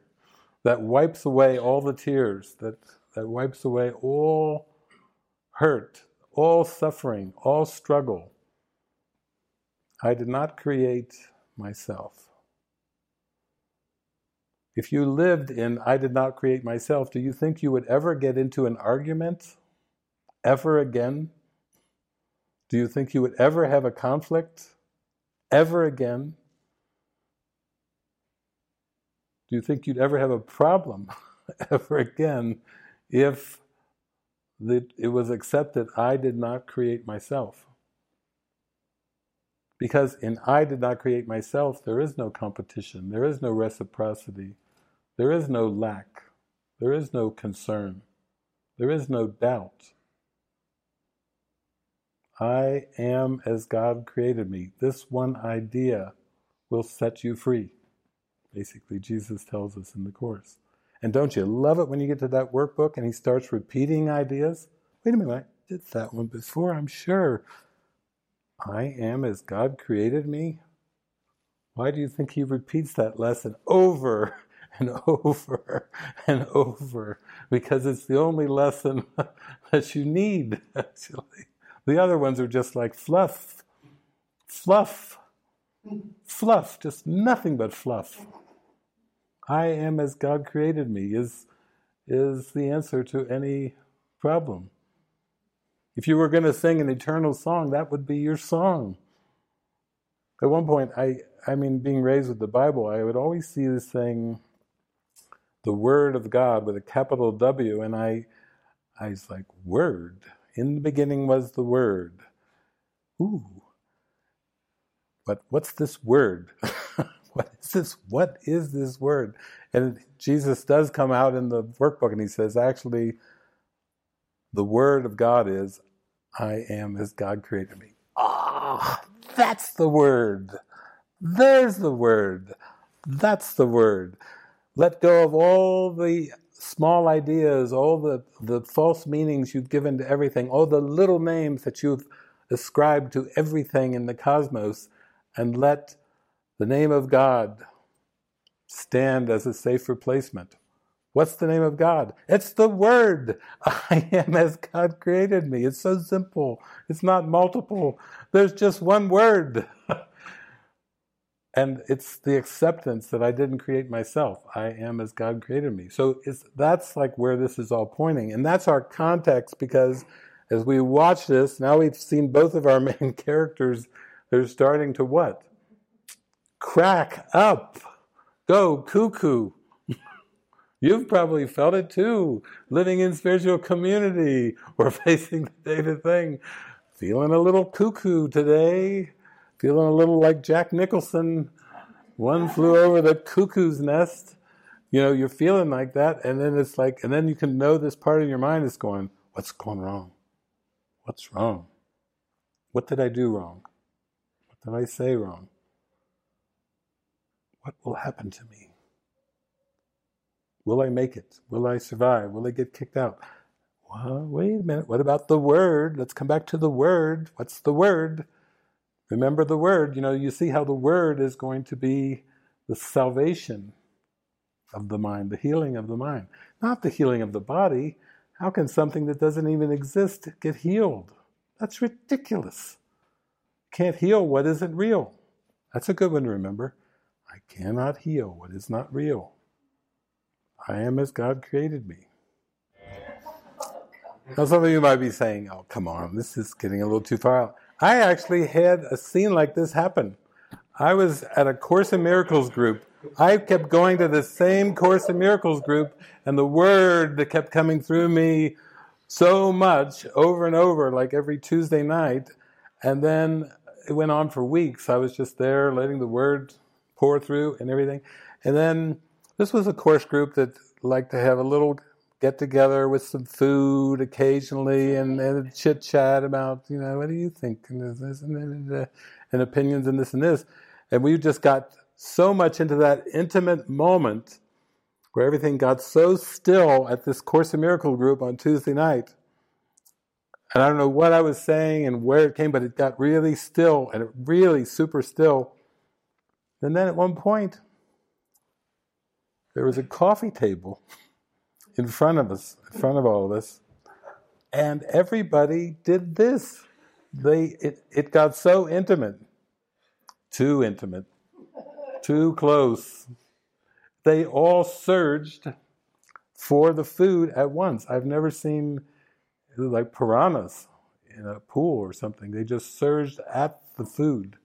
that wipes away all the tears, that, that wipes away all hurt, all suffering, all struggle. I did not create myself. If you lived in I did not create myself, do you think you would ever get into an argument ever again? Do you think you would ever have a conflict ever again? Do you think you'd ever have a problem ever again if it was accepted I did not create myself? Because in I did not create myself, there is no competition, there is no reciprocity, there is no lack, there is no concern, there is no doubt. I am as God created me. This one idea will set you free. Basically, Jesus tells us in the Course. And don't you love it when you get to that workbook and he starts repeating ideas? Wait a minute, I did that one before, I'm sure. I am as God created me? Why do you think he repeats that lesson over and over and over? Because it's the only lesson that you need, actually. The other ones are just like fluff, fluff, fluff, just nothing but fluff. I am as God created me is, is the answer to any problem. If you were going to sing an eternal song, that would be your song. At one point, I, I mean, being raised with the Bible, I would always see this thing, the Word of God with a capital W, and I, I was like, Word. In the beginning was the Word. Ooh. But what's this word? what is this? What is this word? And Jesus does come out in the workbook and he says, actually, the word of God is, I am as God created me. Ah, that's the word. There's the word. That's the word. Let go of all the small ideas, all the, the false meanings you've given to everything, all the little names that you've ascribed to everything in the cosmos, and let the name of God stand as a safe replacement. What's the name of God? It's the Word. I am as God created me. It's so simple. It's not multiple. There's just one Word. and it's the acceptance that I didn't create myself. I am as God created me. So that's like where this is all pointing. And that's our context because as we watch this, now we've seen both of our main characters, they're starting to what? Crack up. Go cuckoo You've probably felt it too, living in spiritual community or facing the day to thing. Feeling a little cuckoo today, feeling a little like Jack Nicholson. One flew over the cuckoo's nest. You know, you're feeling like that, and then it's like, and then you can know this part of your mind is going, What's going wrong? What's wrong? What did I do wrong? What did I say wrong? What will happen to me? Will I make it? Will I survive? Will I get kicked out? Well, wait a minute. What about the word? Let's come back to the word. What's the word? Remember the word. You know, you see how the word is going to be the salvation of the mind, the healing of the mind, not the healing of the body. How can something that doesn't even exist get healed? That's ridiculous. Can't heal what isn't real. That's a good one to remember. I cannot heal what is not real. I am as God created me. Now, some of you might be saying, oh, come on, this is getting a little too far out. I actually had a scene like this happen. I was at a Course in Miracles group. I kept going to the same Course in Miracles group, and the word that kept coming through me so much over and over, like every Tuesday night. And then it went on for weeks. I was just there letting the word pour through and everything. And then this was a course group that liked to have a little get together with some food occasionally and, and chit chat about, you know, what do you think? And, this, this, and, uh, and opinions and this and this. And we just got so much into that intimate moment where everything got so still at this Course in Miracle group on Tuesday night. And I don't know what I was saying and where it came, but it got really still and really super still. And then at one point, there was a coffee table in front of us, in front of all of us, and everybody did this. They it, it got so intimate, too intimate, too close. They all surged for the food at once. I've never seen like piranhas in a pool or something. They just surged at the food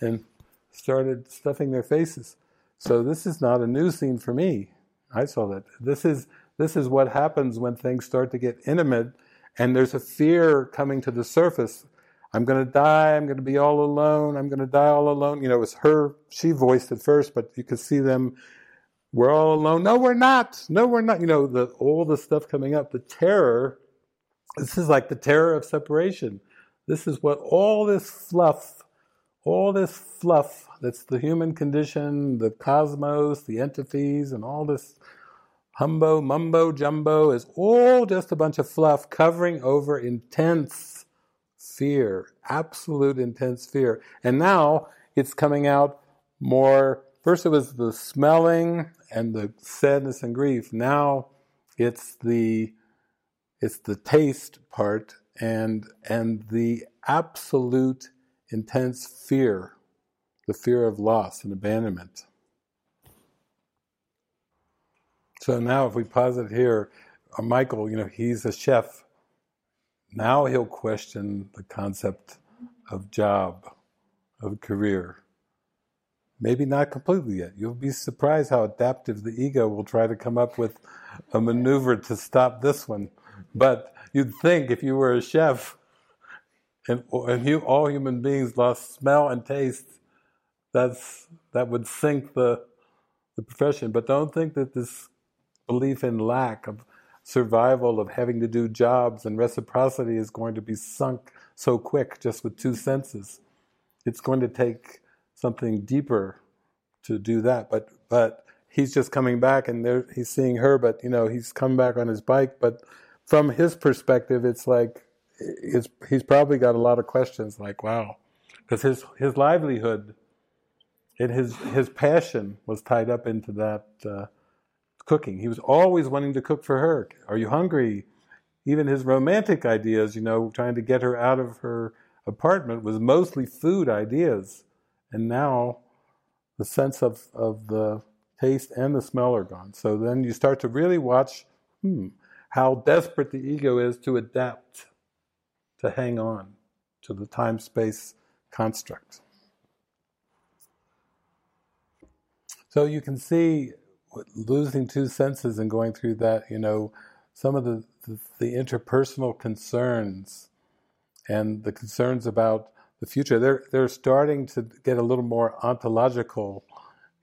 and started stuffing their faces. So this is not a new scene for me. I saw that. This is this is what happens when things start to get intimate and there's a fear coming to the surface. I'm going to die. I'm going to be all alone. I'm going to die all alone. You know, it was her, she voiced it first, but you could see them, we're all alone. No, we're not. No, we're not. You know, the, all the stuff coming up, the terror, this is like the terror of separation. This is what all this fluff, all this fluff that's the human condition, the cosmos, the entities, and all this humbo, mumbo, jumbo is all just a bunch of fluff covering over intense fear, absolute intense fear. And now it's coming out more. First, it was the smelling and the sadness and grief. Now it's the it's the taste part and and the absolute intense fear the fear of loss and abandonment. So now, if we pause it here, uh, Michael, you know, he's a chef. Now he'll question the concept of job, of career. Maybe not completely yet. You'll be surprised how adaptive the ego will try to come up with a maneuver to stop this one. But you'd think if you were a chef and, and you, all human beings lost smell and taste, that's that would sink the the profession. But don't think that this belief in lack of survival, of having to do jobs and reciprocity is going to be sunk so quick just with two senses. It's going to take something deeper to do that. But but he's just coming back and there, he's seeing her, but you know he's coming back on his bike. But from his perspective, it's like it's, he's probably got a lot of questions. Like, wow, because his his livelihood and his his passion was tied up into that uh, cooking. He was always wanting to cook for her. Are you hungry? Even his romantic ideas, you know, trying to get her out of her apartment was mostly food ideas. And now the sense of, of the taste and the smell are gone. So then you start to really watch hmm, how desperate the ego is to adapt, to hang on to the time space construct. So you can see losing two senses and going through that, you know, some of the, the, the interpersonal concerns and the concerns about the future, they're, they're starting to get a little more ontological,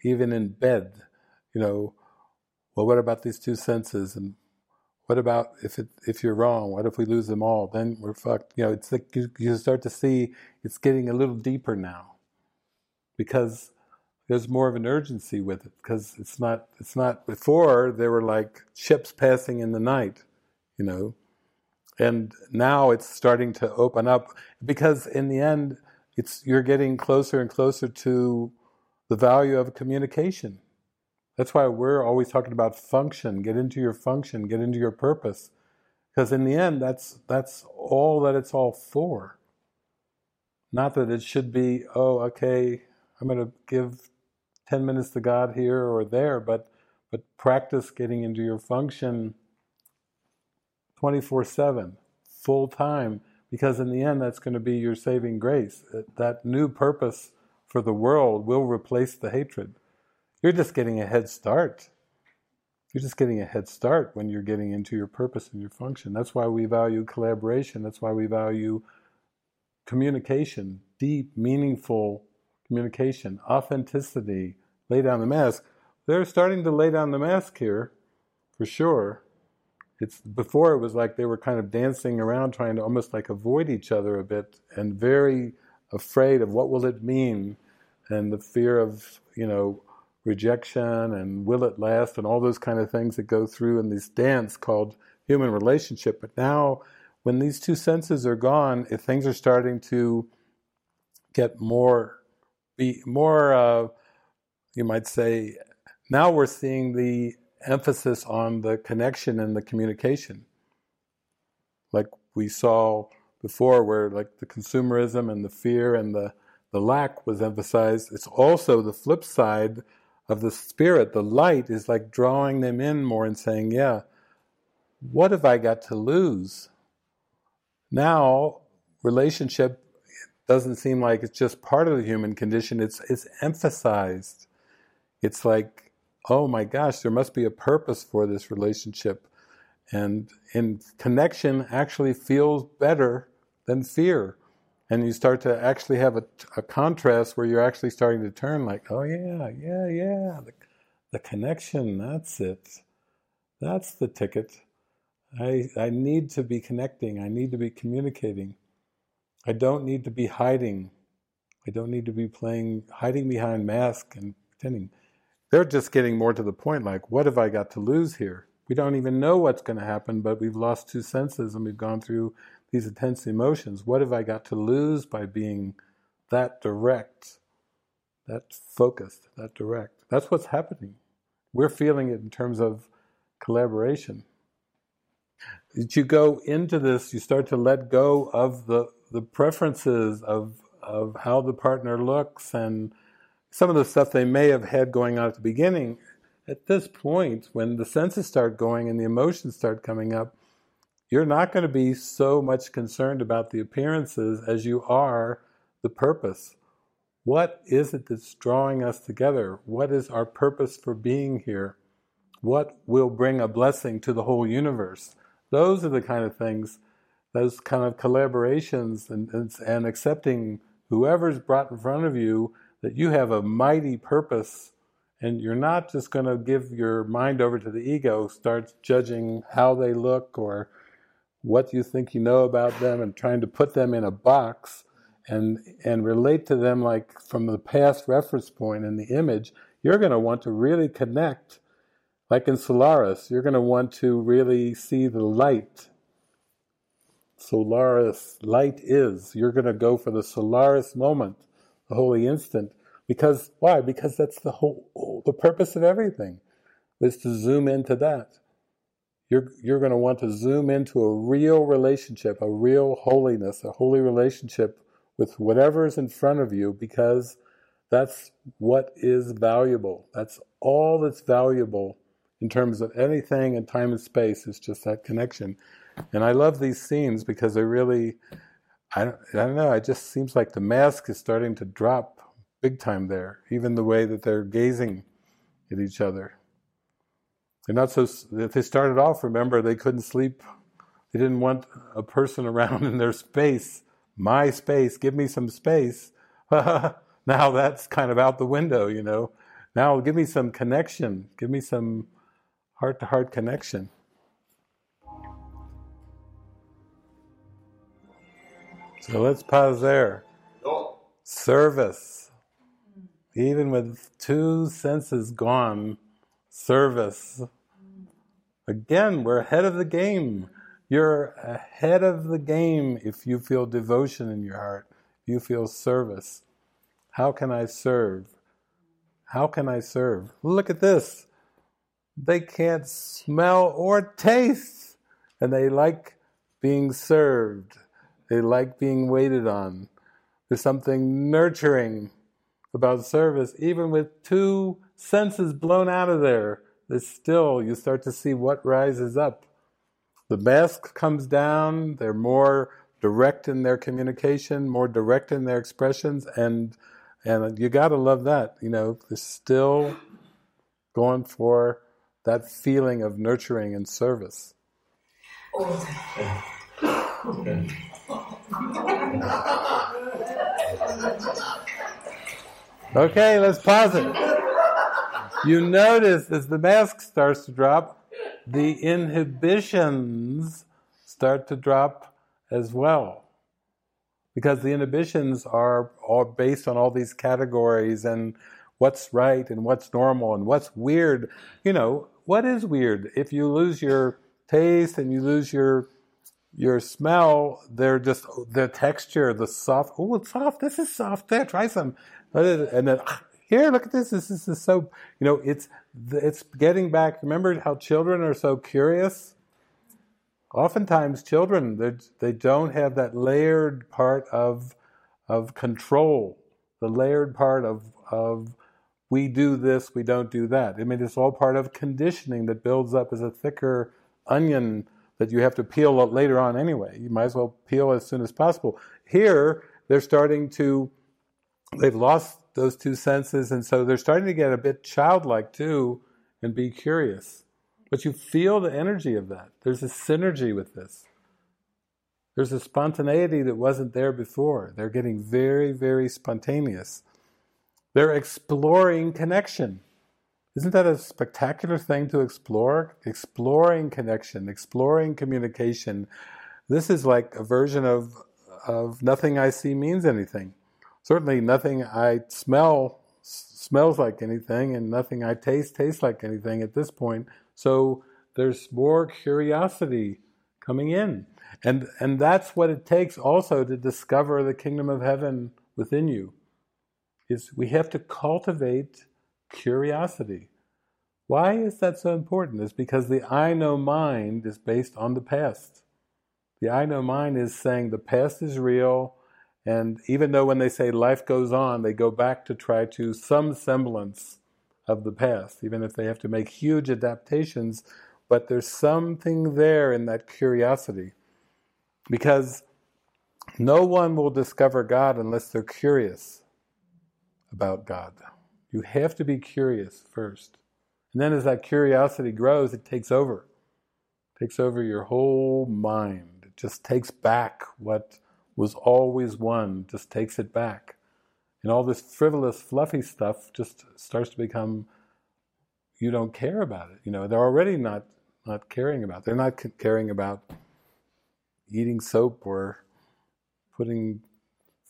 even in bed. You know, well, what about these two senses? And what about if it, if you're wrong? What if we lose them all? Then we're fucked. You know, it's like you, you start to see it's getting a little deeper now because there's more of an urgency with it because it's not it's not before there were like ships passing in the night, you know, and now it's starting to open up because in the end it's you're getting closer and closer to the value of communication. That's why we're always talking about function. Get into your function. Get into your purpose, because in the end, that's that's all that it's all for. Not that it should be, oh, okay, I'm going to give 10 minutes to God here or there, but but practice getting into your function 24/7, full time because in the end that's going to be your saving grace. That new purpose for the world will replace the hatred. You're just getting a head start. You're just getting a head start when you're getting into your purpose and your function. That's why we value collaboration. That's why we value communication, deep, meaningful communication, authenticity, lay down the mask. They're starting to lay down the mask here, for sure. It's before it was like they were kind of dancing around, trying to almost like avoid each other a bit, and very afraid of what will it mean, and the fear of you know rejection and will it last, and all those kind of things that go through in this dance called human relationship. But now, when these two senses are gone, if things are starting to get more be more uh, you might say now we're seeing the emphasis on the connection and the communication. Like we saw before where like the consumerism and the fear and the the lack was emphasized. It's also the flip side of the spirit. The light is like drawing them in more and saying yeah what have i got to lose? Now relationship doesn't seem like it's just part of the human condition. It's it's emphasized. It's like, oh my gosh, there must be a purpose for this relationship, and in connection actually feels better than fear, and you start to actually have a, a contrast where you're actually starting to turn like, oh yeah, yeah, yeah, the, the connection. That's it. That's the ticket. I I need to be connecting. I need to be communicating. I don't need to be hiding. I don't need to be playing, hiding behind masks and pretending. They're just getting more to the point like, what have I got to lose here? We don't even know what's going to happen, but we've lost two senses and we've gone through these intense emotions. What have I got to lose by being that direct, that focused, that direct? That's what's happening. We're feeling it in terms of collaboration. As you go into this, you start to let go of the the preferences of of how the partner looks and some of the stuff they may have had going on at the beginning. At this point, when the senses start going and the emotions start coming up, you're not going to be so much concerned about the appearances as you are the purpose. What is it that's drawing us together? What is our purpose for being here? What will bring a blessing to the whole universe? Those are the kind of things those kind of collaborations and, and, and accepting whoever's brought in front of you that you have a mighty purpose and you're not just going to give your mind over to the ego, start judging how they look or what you think you know about them and trying to put them in a box and and relate to them like from the past reference point in the image, you're going to want to really connect. Like in Solaris, you're going to want to really see the light. Solaris, light is. You're going to go for the Solaris moment, the holy instant. Because, why? Because that's the whole, the purpose of everything, is to zoom into that. You're, you're going to want to zoom into a real relationship, a real holiness, a holy relationship with whatever is in front of you because that's what is valuable. That's all that's valuable in terms of anything in time and space is just that connection. And I love these scenes because they really, I don't, I don't know, it just seems like the mask is starting to drop big time there, even the way that they're gazing at each other. They're not so, if they started off, remember, they couldn't sleep. They didn't want a person around in their space, my space, give me some space. now that's kind of out the window, you know. Now give me some connection, give me some heart to heart connection. So let's pause there. Service. Even with two senses gone, service. Again, we're ahead of the game. You're ahead of the game if you feel devotion in your heart, if you feel service. How can I serve? How can I serve? Look at this. They can't smell or taste, and they like being served. They like being waited on. There's something nurturing about service, even with two senses blown out of there there's still, you start to see what rises up. The mask comes down, they're more direct in their communication, more direct in their expressions, and and you gotta love that. You know, they're still going for that feeling of nurturing and service. Oh. Okay, let's pause it you notice as the mask starts to drop, the inhibitions start to drop as well. Because the inhibitions are all based on all these categories and what's right and what's normal and what's weird. You know, what is weird? If you lose your taste and you lose your your smell, they're just the texture, the soft. Oh, it's soft. This is soft. There, try some. And then here, look at this. This, this is so, you know, it's, it's getting back. Remember how children are so curious? Oftentimes, children, they don't have that layered part of, of control, the layered part of, of we do this, we don't do that. I mean, it's all part of conditioning that builds up as a thicker onion that you have to peel later on anyway. You might as well peel as soon as possible. Here, they're starting to, they've lost those two senses, and so they're starting to get a bit childlike too and be curious. But you feel the energy of that. There's a synergy with this. There's a spontaneity that wasn't there before. They're getting very, very spontaneous. They're exploring connection. Isn't that a spectacular thing to explore? Exploring connection, exploring communication. This is like a version of, of nothing I see means anything certainly nothing I smell smells like anything, and nothing I taste tastes like anything at this point. So there's more curiosity coming in. And, and that's what it takes also to discover the kingdom of heaven within you. Is we have to cultivate curiosity. Why is that so important? Is because the I know mind is based on the past. The I know mind is saying the past is real, and even though when they say life goes on, they go back to try to some semblance of the past, even if they have to make huge adaptations, but there's something there in that curiosity. Because no one will discover God unless they're curious about God. You have to be curious first. And then as that curiosity grows, it takes over. It takes over your whole mind. It just takes back what was always one just takes it back. And all this frivolous, fluffy stuff just starts to become, you don't care about it. You know, they're already not, not caring about it. They're not caring about eating soap or putting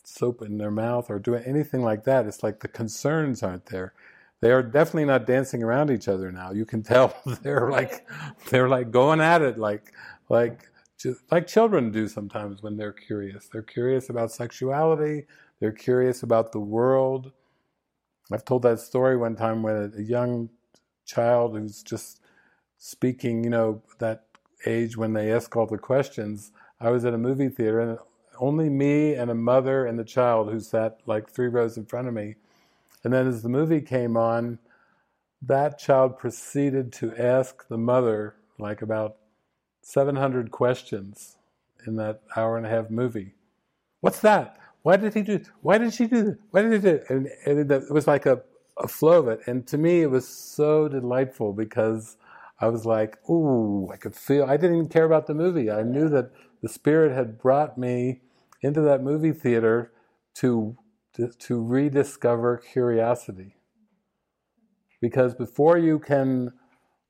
soap in their mouth or doing anything like that. It's like the concerns aren't there. They are definitely not dancing around each other now. You can tell they're like they're like going at it like like like children do sometimes when they're curious. They're curious about sexuality. They're curious about the world. I've told that story one time when a young child who's just speaking, you know, that age when they ask all the questions. I was at a movie theater and only me and a mother and the child who sat like three rows in front of me. And then as the movie came on, that child proceeded to ask the mother like about 700 questions in that hour and a half movie. What's that? Why did he do? Why did she do that? Why did he do? And, and it was like a, a flow of it. And to me, it was so delightful because I was like, ooh, I could feel. I didn't even care about the movie. I knew that the spirit had brought me into that movie theater to to, rediscover curiosity. Because before you can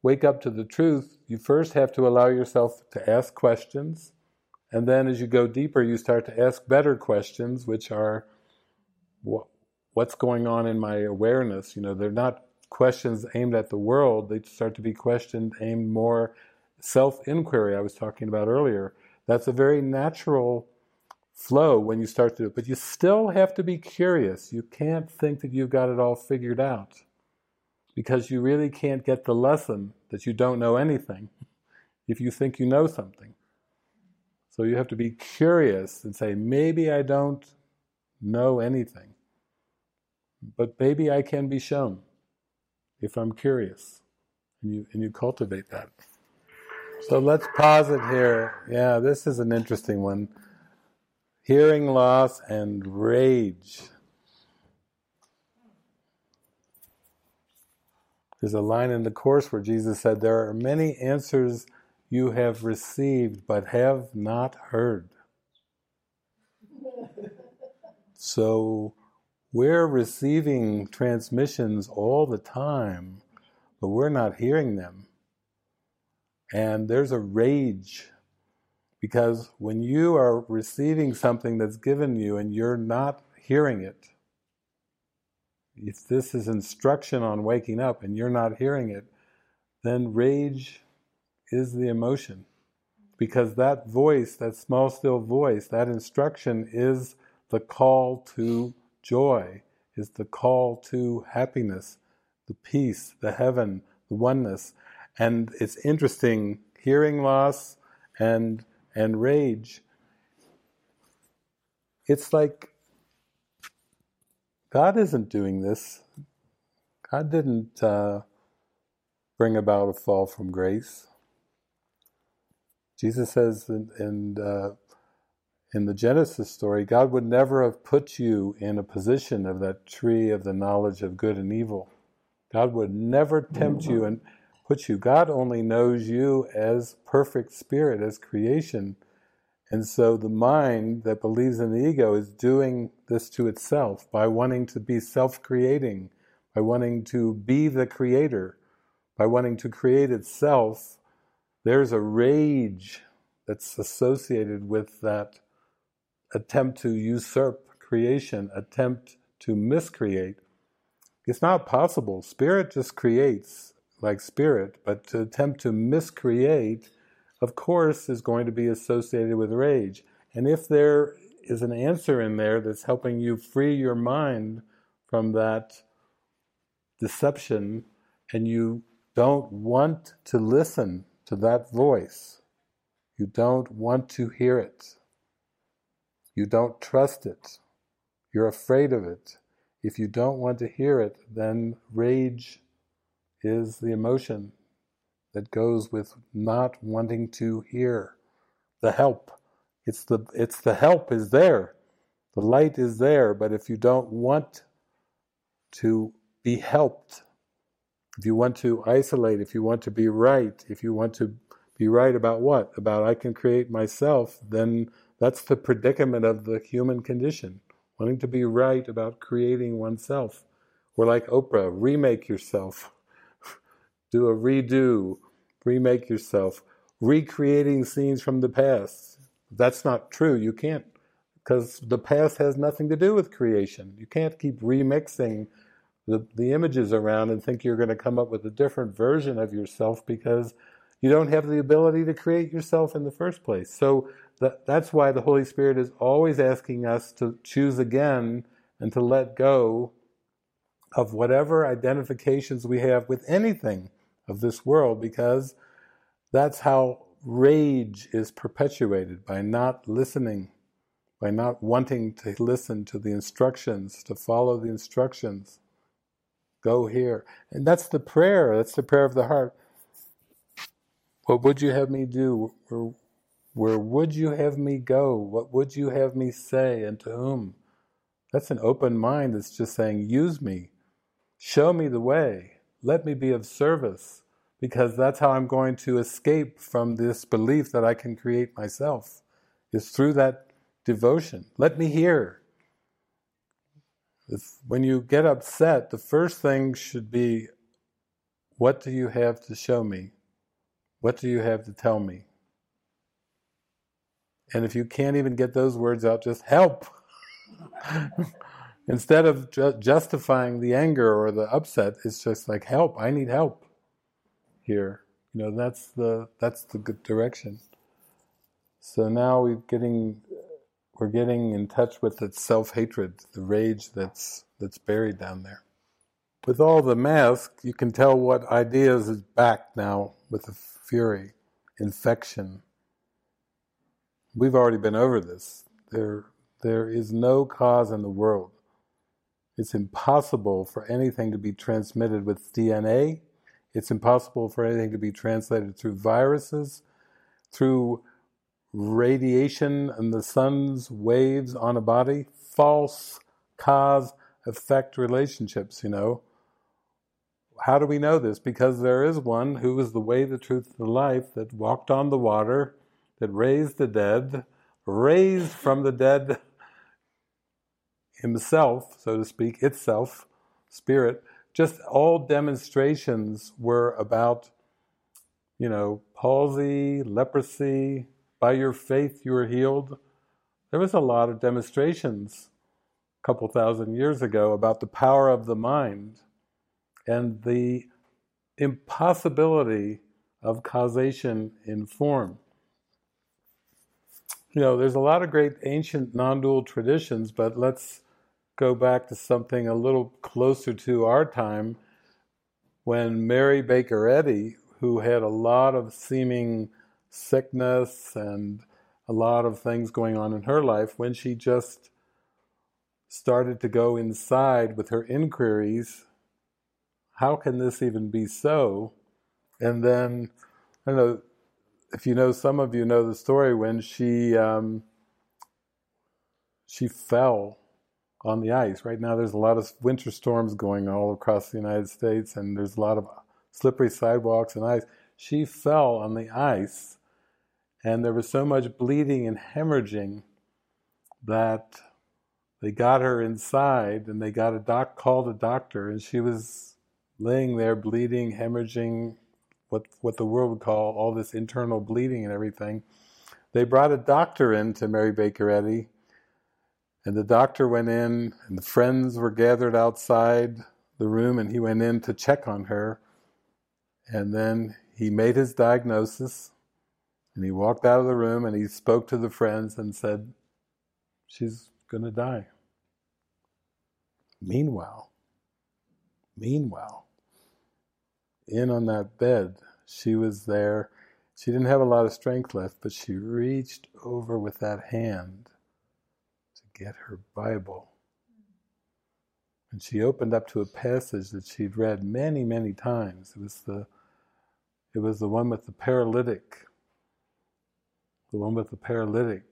wake up to the truth, you first have to allow yourself to ask questions. And then as you go deeper, you start to ask better questions, which are what's going on in my awareness? You know, they're not questions aimed at the world, they start to be questions aimed more self inquiry, I was talking about earlier. That's a very natural flow when you start to do it, but you still have to be curious. You can't think that you've got it all figured out because you really can't get the lesson that you don't know anything if you think you know something. So you have to be curious and say, maybe I don't know anything, but maybe I can be shown if I'm curious. And you, and you cultivate that. So let's pause it here. Yeah, this is an interesting one. Hearing loss and rage. There's a line in the Course where Jesus said, There are many answers you have received but have not heard. So we're receiving transmissions all the time, but we're not hearing them. And there's a rage because when you are receiving something that's given you and you're not hearing it, if this is instruction on waking up and you're not hearing it, then rage is the emotion. Because that voice, that small, still voice, that instruction is the call to joy, is the call to happiness, the peace, the heaven, the oneness. And it's interesting, hearing loss and and rage. It's like God isn't doing this. God didn't uh, bring about a fall from grace. Jesus says in, in, uh, in the Genesis story, God would never have put you in a position of that tree of the knowledge of good and evil. God would never tempt you and put you. God only knows you as perfect spirit, as creation. And so the mind that believes in the ego is doing this to itself by wanting to be self creating, by wanting to be the creator, by wanting to create itself. There's a rage that's associated with that attempt to usurp creation, attempt to miscreate. It's not possible. Spirit just creates like spirit, but to attempt to miscreate of course, is going to be associated with rage. And if there is an answer in there that's helping you free your mind from that deception, and you don't want to listen to that voice, you don't want to hear it, you don't trust it, you're afraid of it. If you don't want to hear it, then rage is the emotion that goes with not wanting to hear the help. It's the it's the help is there. The light is there, but if you don't want to be helped, if you want to isolate, if you want to be right, if you want to be right about what? About I can create myself, then that's the predicament of the human condition. Wanting to be right about creating oneself. We're like Oprah, remake yourself do a redo, remake yourself, recreating scenes from the past. That's not true. You can't, because the past has nothing to do with creation. You can't keep remixing the, the images around and think you're going to come up with a different version of yourself because you don't have the ability to create yourself in the first place. So that, that's why the Holy Spirit is always asking us to choose again and to let go of whatever identifications we have with anything of this world because that's how rage is perpetuated by not listening, by not wanting to listen to the instructions, to follow the instructions. Go here. And that's the prayer, that's the prayer of the heart. What would you have me do? Where, where would you have me go? What would you have me say and to whom? That's an open mind that's just saying, use me, show me the way, let me be of service, because that's how I'm going to escape from this belief that I can create myself, is through that devotion. Let me hear. If, when you get upset, the first thing should be, what do you have to show me? What do you have to tell me? And if you can't even get those words out, just help. Instead of ju- justifying the anger or the upset, it's just like help. I need help here. You know, that's the that's the good direction. So now we're getting we're getting in touch with the self hatred, the rage that's that's buried down there. With all the mask, you can tell what ideas is back now with the fury, infection. We've already been over this. There there is no cause in the world. It's impossible for anything to be transmitted with DNA. It's impossible for anything to be translated through viruses, through radiation and the sun's waves on a body. False cause effect relationships, you know. How do we know this? Because there is one who is the way, the truth, the life that walked on the water, that raised the dead, raised from the dead himself, so to speak, itself, spirit, just all demonstrations were about, you know, palsy, leprosy, by your faith you were healed. There was a lot of demonstrations a couple thousand years ago about the power of the mind and the impossibility of causation in form. You know, there's a lot of great ancient non dual traditions, but let's go back to something a little closer to our time when Mary Baker Eddy, who had a lot of seeming sickness and a lot of things going on in her life, when she just started to go inside with her inquiries, how can this even be so? And then, I don't know if you know, some of you know the story when she um, she fell on the ice. Right now, there's a lot of winter storms going all across the United States, and there's a lot of uh, slippery sidewalks and ice. She fell on the ice, and there was so much bleeding and hemorrhaging that they got her inside, and they got a doc called a doctor, and she was laying there bleeding, hemorrhaging, what what the world would call all this internal bleeding and everything. They brought a doctor in to Mary Baker Eddy and the doctor went in, and the friends were gathered outside the room, and he went in to check on her. And then he made his diagnosis, and he walked out of the room, and he spoke to the friends and said, She's going to die. Meanwhile, meanwhile, in on that bed, she was there. She didn't have a lot of strength left, but she reached over with that hand get her Bible. And she opened up to a passage that she'd read many, many times. It was the it was the one with the paralytic. The one with the paralytic.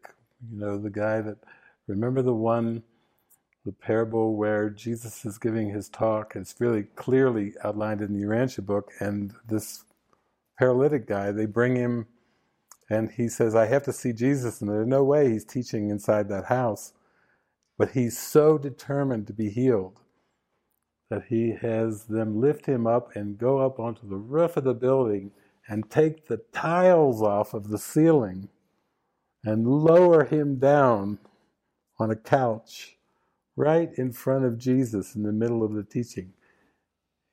You know, the guy that remember the one the parable where Jesus is giving his talk, it's really clearly outlined in the Urantia book, and this paralytic guy, they bring him and he says, I have to see Jesus, and there's no way he's teaching inside that house. But he's so determined to be healed that he has them lift him up and go up onto the roof of the building and take the tiles off of the ceiling and lower him down on a couch right in front of Jesus in the middle of the teaching.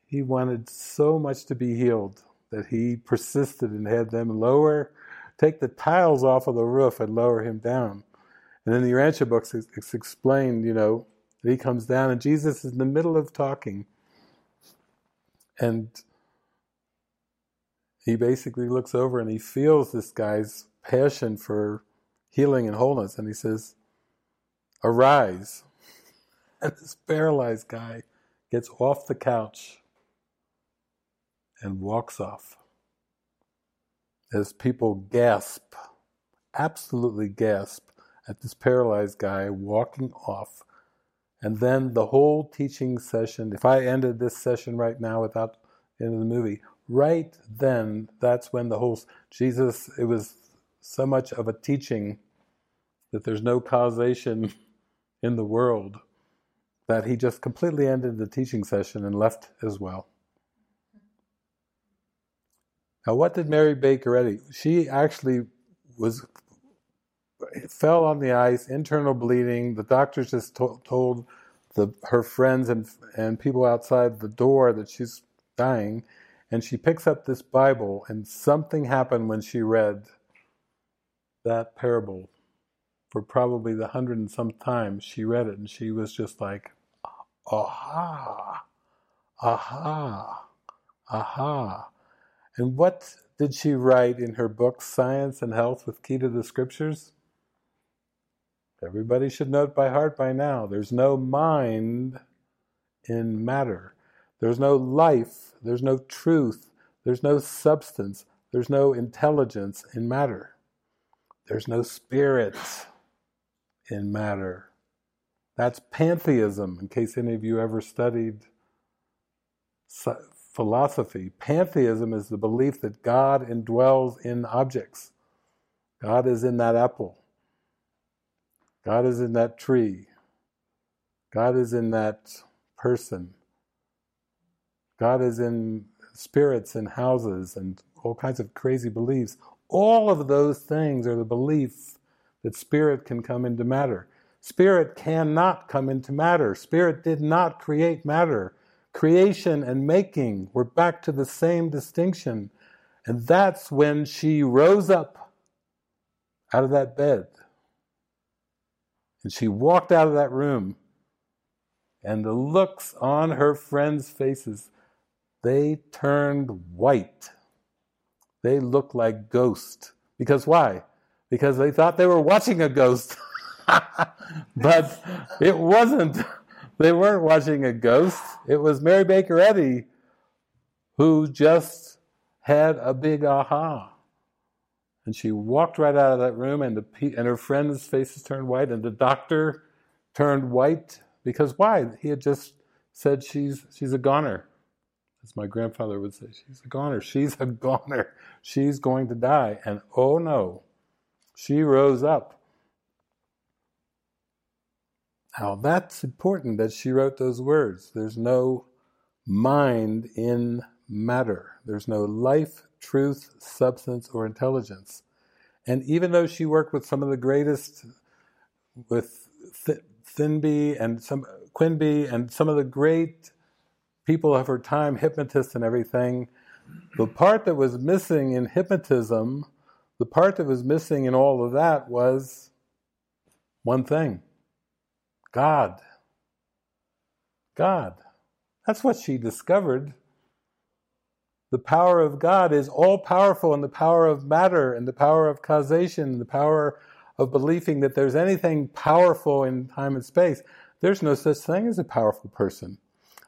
he wanted so much to be healed that he persisted and had them lower, take the tiles off of the roof and lower him down. And in the Urantia books, it's explained, you know, that he comes down and Jesus is in the middle of talking. And he basically looks over and he feels this guy's passion for healing and wholeness. And he says, Arise. And this paralyzed guy gets off the couch and walks off. As people gasp, absolutely gasp, at this paralyzed guy walking off. And then the whole teaching session, if I ended this session right now without the end of the movie, right then, that's when the whole Jesus, it was so much of a teaching that there's no causation in the world that he just completely ended the teaching session and left as well. Now, what did Mary Baker Eddy? She actually was fell on the ice, internal bleeding. The doctors just to- told the, her friends and and people outside the door that she's dying, and she picks up this Bible, and something happened when she read that parable. For probably the hundred and some times she read it, and she was just like, aha, aha, aha. And what did she write in her book, Science and Health with Key to the Scriptures? Everybody should know it by heart by now. There's no mind in matter. There's no life. There's no truth. There's no substance. There's no intelligence in matter. There's no spirit in matter. That's pantheism, in case any of you ever studied philosophy. Pantheism is the belief that God indwells in objects. God is in that apple. God is in that tree. God is in that person. God is in spirits and houses and all kinds of crazy beliefs. All of those things are the belief that spirit can come into matter. Spirit cannot come into matter. Spirit did not create matter. Creation and making were back to the same distinction. And that's when she rose up out of that bed and she walked out of that room, and the looks on her friends' faces, they turned white. They looked like ghosts. Because why? Because they thought they were watching a ghost. but it wasn't. They weren't watching a ghost. It was Mary Baker Eddy who just had a big aha. And she walked right out of that room, and, the, and her friends' faces turned white, and the doctor turned white because why? He had just said she's she's a goner, as my grandfather would say. She's a goner. She's a goner. She's going to die. And oh no, she rose up. Now that's important that she wrote those words. There's no mind in matter. There's no life truth, substance, or intelligence. And even though she worked with some of the greatest, with Th- Thinby and some Quimby and some of the great people of her time, hypnotists and everything, the part that was missing in hypnotism, the part that was missing in all of that was one thing God. God. That's what she discovered the power of God is all powerful in the power of matter and the power of causation, the power of believing that there's anything powerful in time and space. There's no such thing as a powerful person.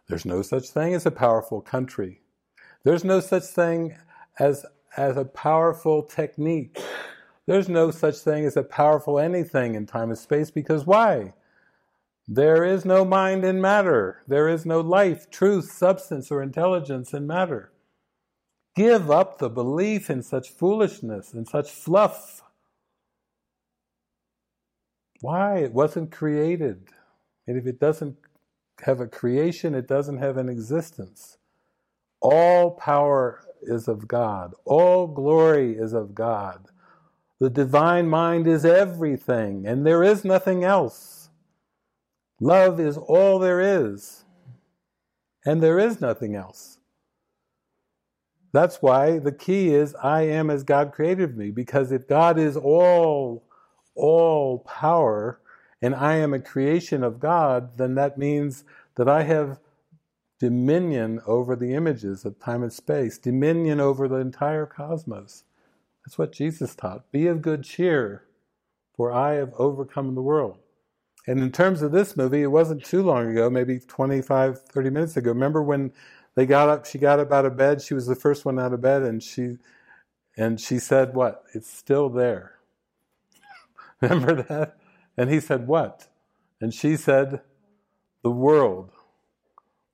There's no such thing as a powerful country. There's no such thing as, as a powerful technique. There's no such thing as a powerful anything in time and space because why? There is no mind in matter. There is no life, truth, substance, or intelligence in matter give up the belief in such foolishness and such fluff. Why? It wasn't created. And if it doesn't have a creation, it doesn't have an existence. All power is of God, all glory is of God. The divine mind is everything, and there is nothing else. Love is all there is. And there is nothing else. That's why the key is I am as God created me, because if God is all, all power, and I am a creation of God, then that means that I have dominion over the images of time and space, dominion over the entire cosmos. That's what Jesus taught. Be of good cheer, for I have overcome the world. And in terms of this movie, it wasn't too long ago, maybe 25, 30 minutes ago. Remember when they got up, she got up out of bed, she was the first one out of bed, and she and she said what? It's still there. Remember that? And he said, What? And she said, The world.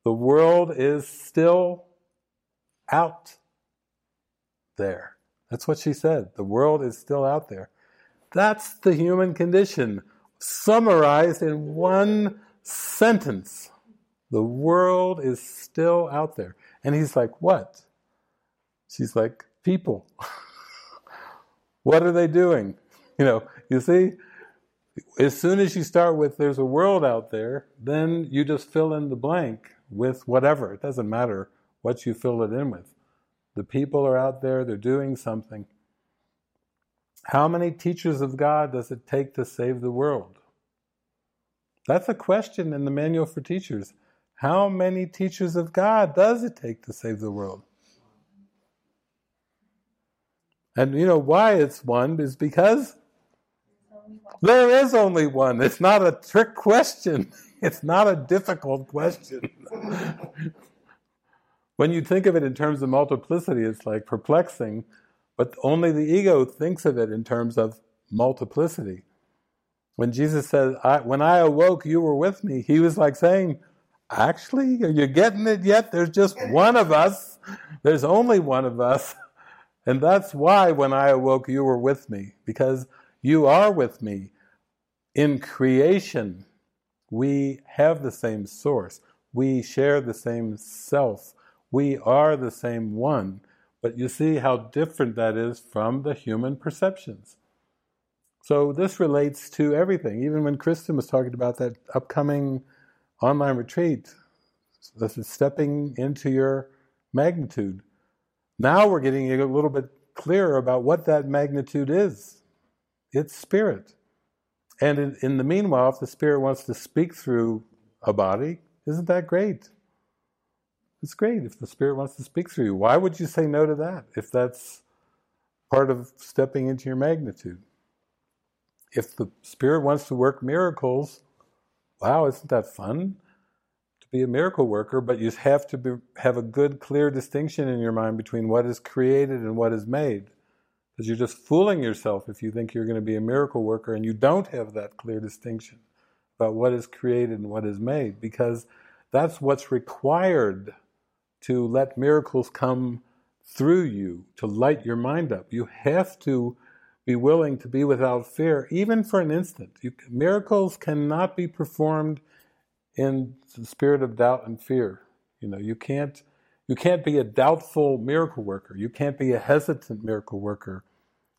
The world is still out there. That's what she said. The world is still out there. That's the human condition, summarized in one sentence. The world is still out there. And he's like, What? She's like, People. what are they doing? You know, you see, as soon as you start with there's a world out there, then you just fill in the blank with whatever. It doesn't matter what you fill it in with. The people are out there, they're doing something. How many teachers of God does it take to save the world? That's a question in the Manual for Teachers. How many teachers of God does it take to save the world? And you know why it's one is because there is only one. It's not a trick question. It's not a difficult question. when you think of it in terms of multiplicity, it's like perplexing, but only the ego thinks of it in terms of multiplicity. When Jesus says, I, When I awoke, you were with me, he was like saying, Actually, are you getting it yet? There's just one of us. There's only one of us. And that's why when I awoke, you were with me, because you are with me in creation, we have the same source. We share the same self. We are the same one. But you see how different that is from the human perceptions. So this relates to everything. Even when Kristen was talking about that upcoming online retreat, this is stepping into your magnitude. Now we're getting a little bit clearer about what that magnitude is. It's spirit. And in, in, the meanwhile, if the Spirit wants to speak through a body, isn't that great? It's great if the Spirit wants to speak through you. Why would you say no to that if that's part of stepping into your magnitude? If the Spirit wants to work miracles, wow, isn't that fun? To be a miracle worker, but you have to be, have a good, clear distinction in your mind between what is created and what is made. Because you're just fooling yourself if you think you're going to be a miracle worker and you don't have that clear distinction about what is created and what is made. Because that's what's required to let miracles come through you, to light your mind up. You have to be willing to be without fear, even for an instant. You, miracles cannot be performed in the spirit of doubt and fear. You know, you can't you can't be a doubtful miracle worker. You can't be a hesitant miracle worker.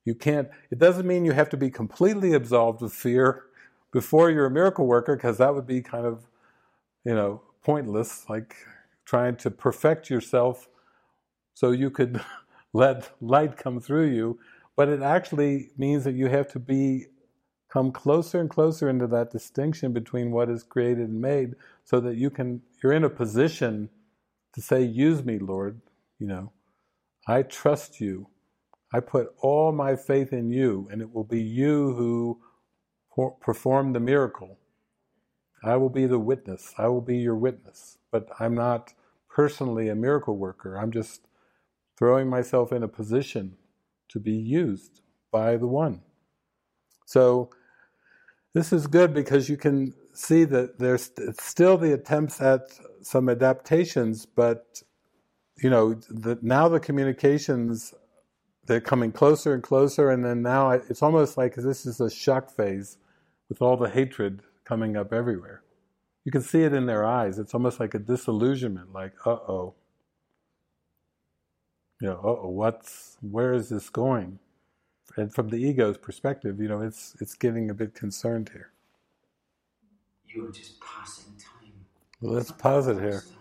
You can't, it doesn't mean you have to be completely absolved of fear before you're a miracle worker, because that would be kind of, you know, pointless, like trying to perfect yourself so you could let light come through you. But it actually means that you have to be come closer and closer into that distinction between what is created and made so that you can you're in a position to say, Use me, Lord. You know, I trust you. I put all my faith in you, and it will be you who perform the miracle. I will be the witness. I will be your witness. But I'm not personally a miracle worker. I'm just throwing myself in a position to be used by the one. So this is good because you can see that there's still the attempts at some adaptations, but you know, the, now the communications they're coming closer and closer, and then now it's almost like this is a shock phase with all the hatred coming up everywhere. You can see it in their eyes. It's almost like a disillusionment, like, uh oh. You know, uh oh, what's, where is this going? And from the ego's perspective, you know, it's, it's getting a bit concerned here. You are just passing time. Well, let's pause it here.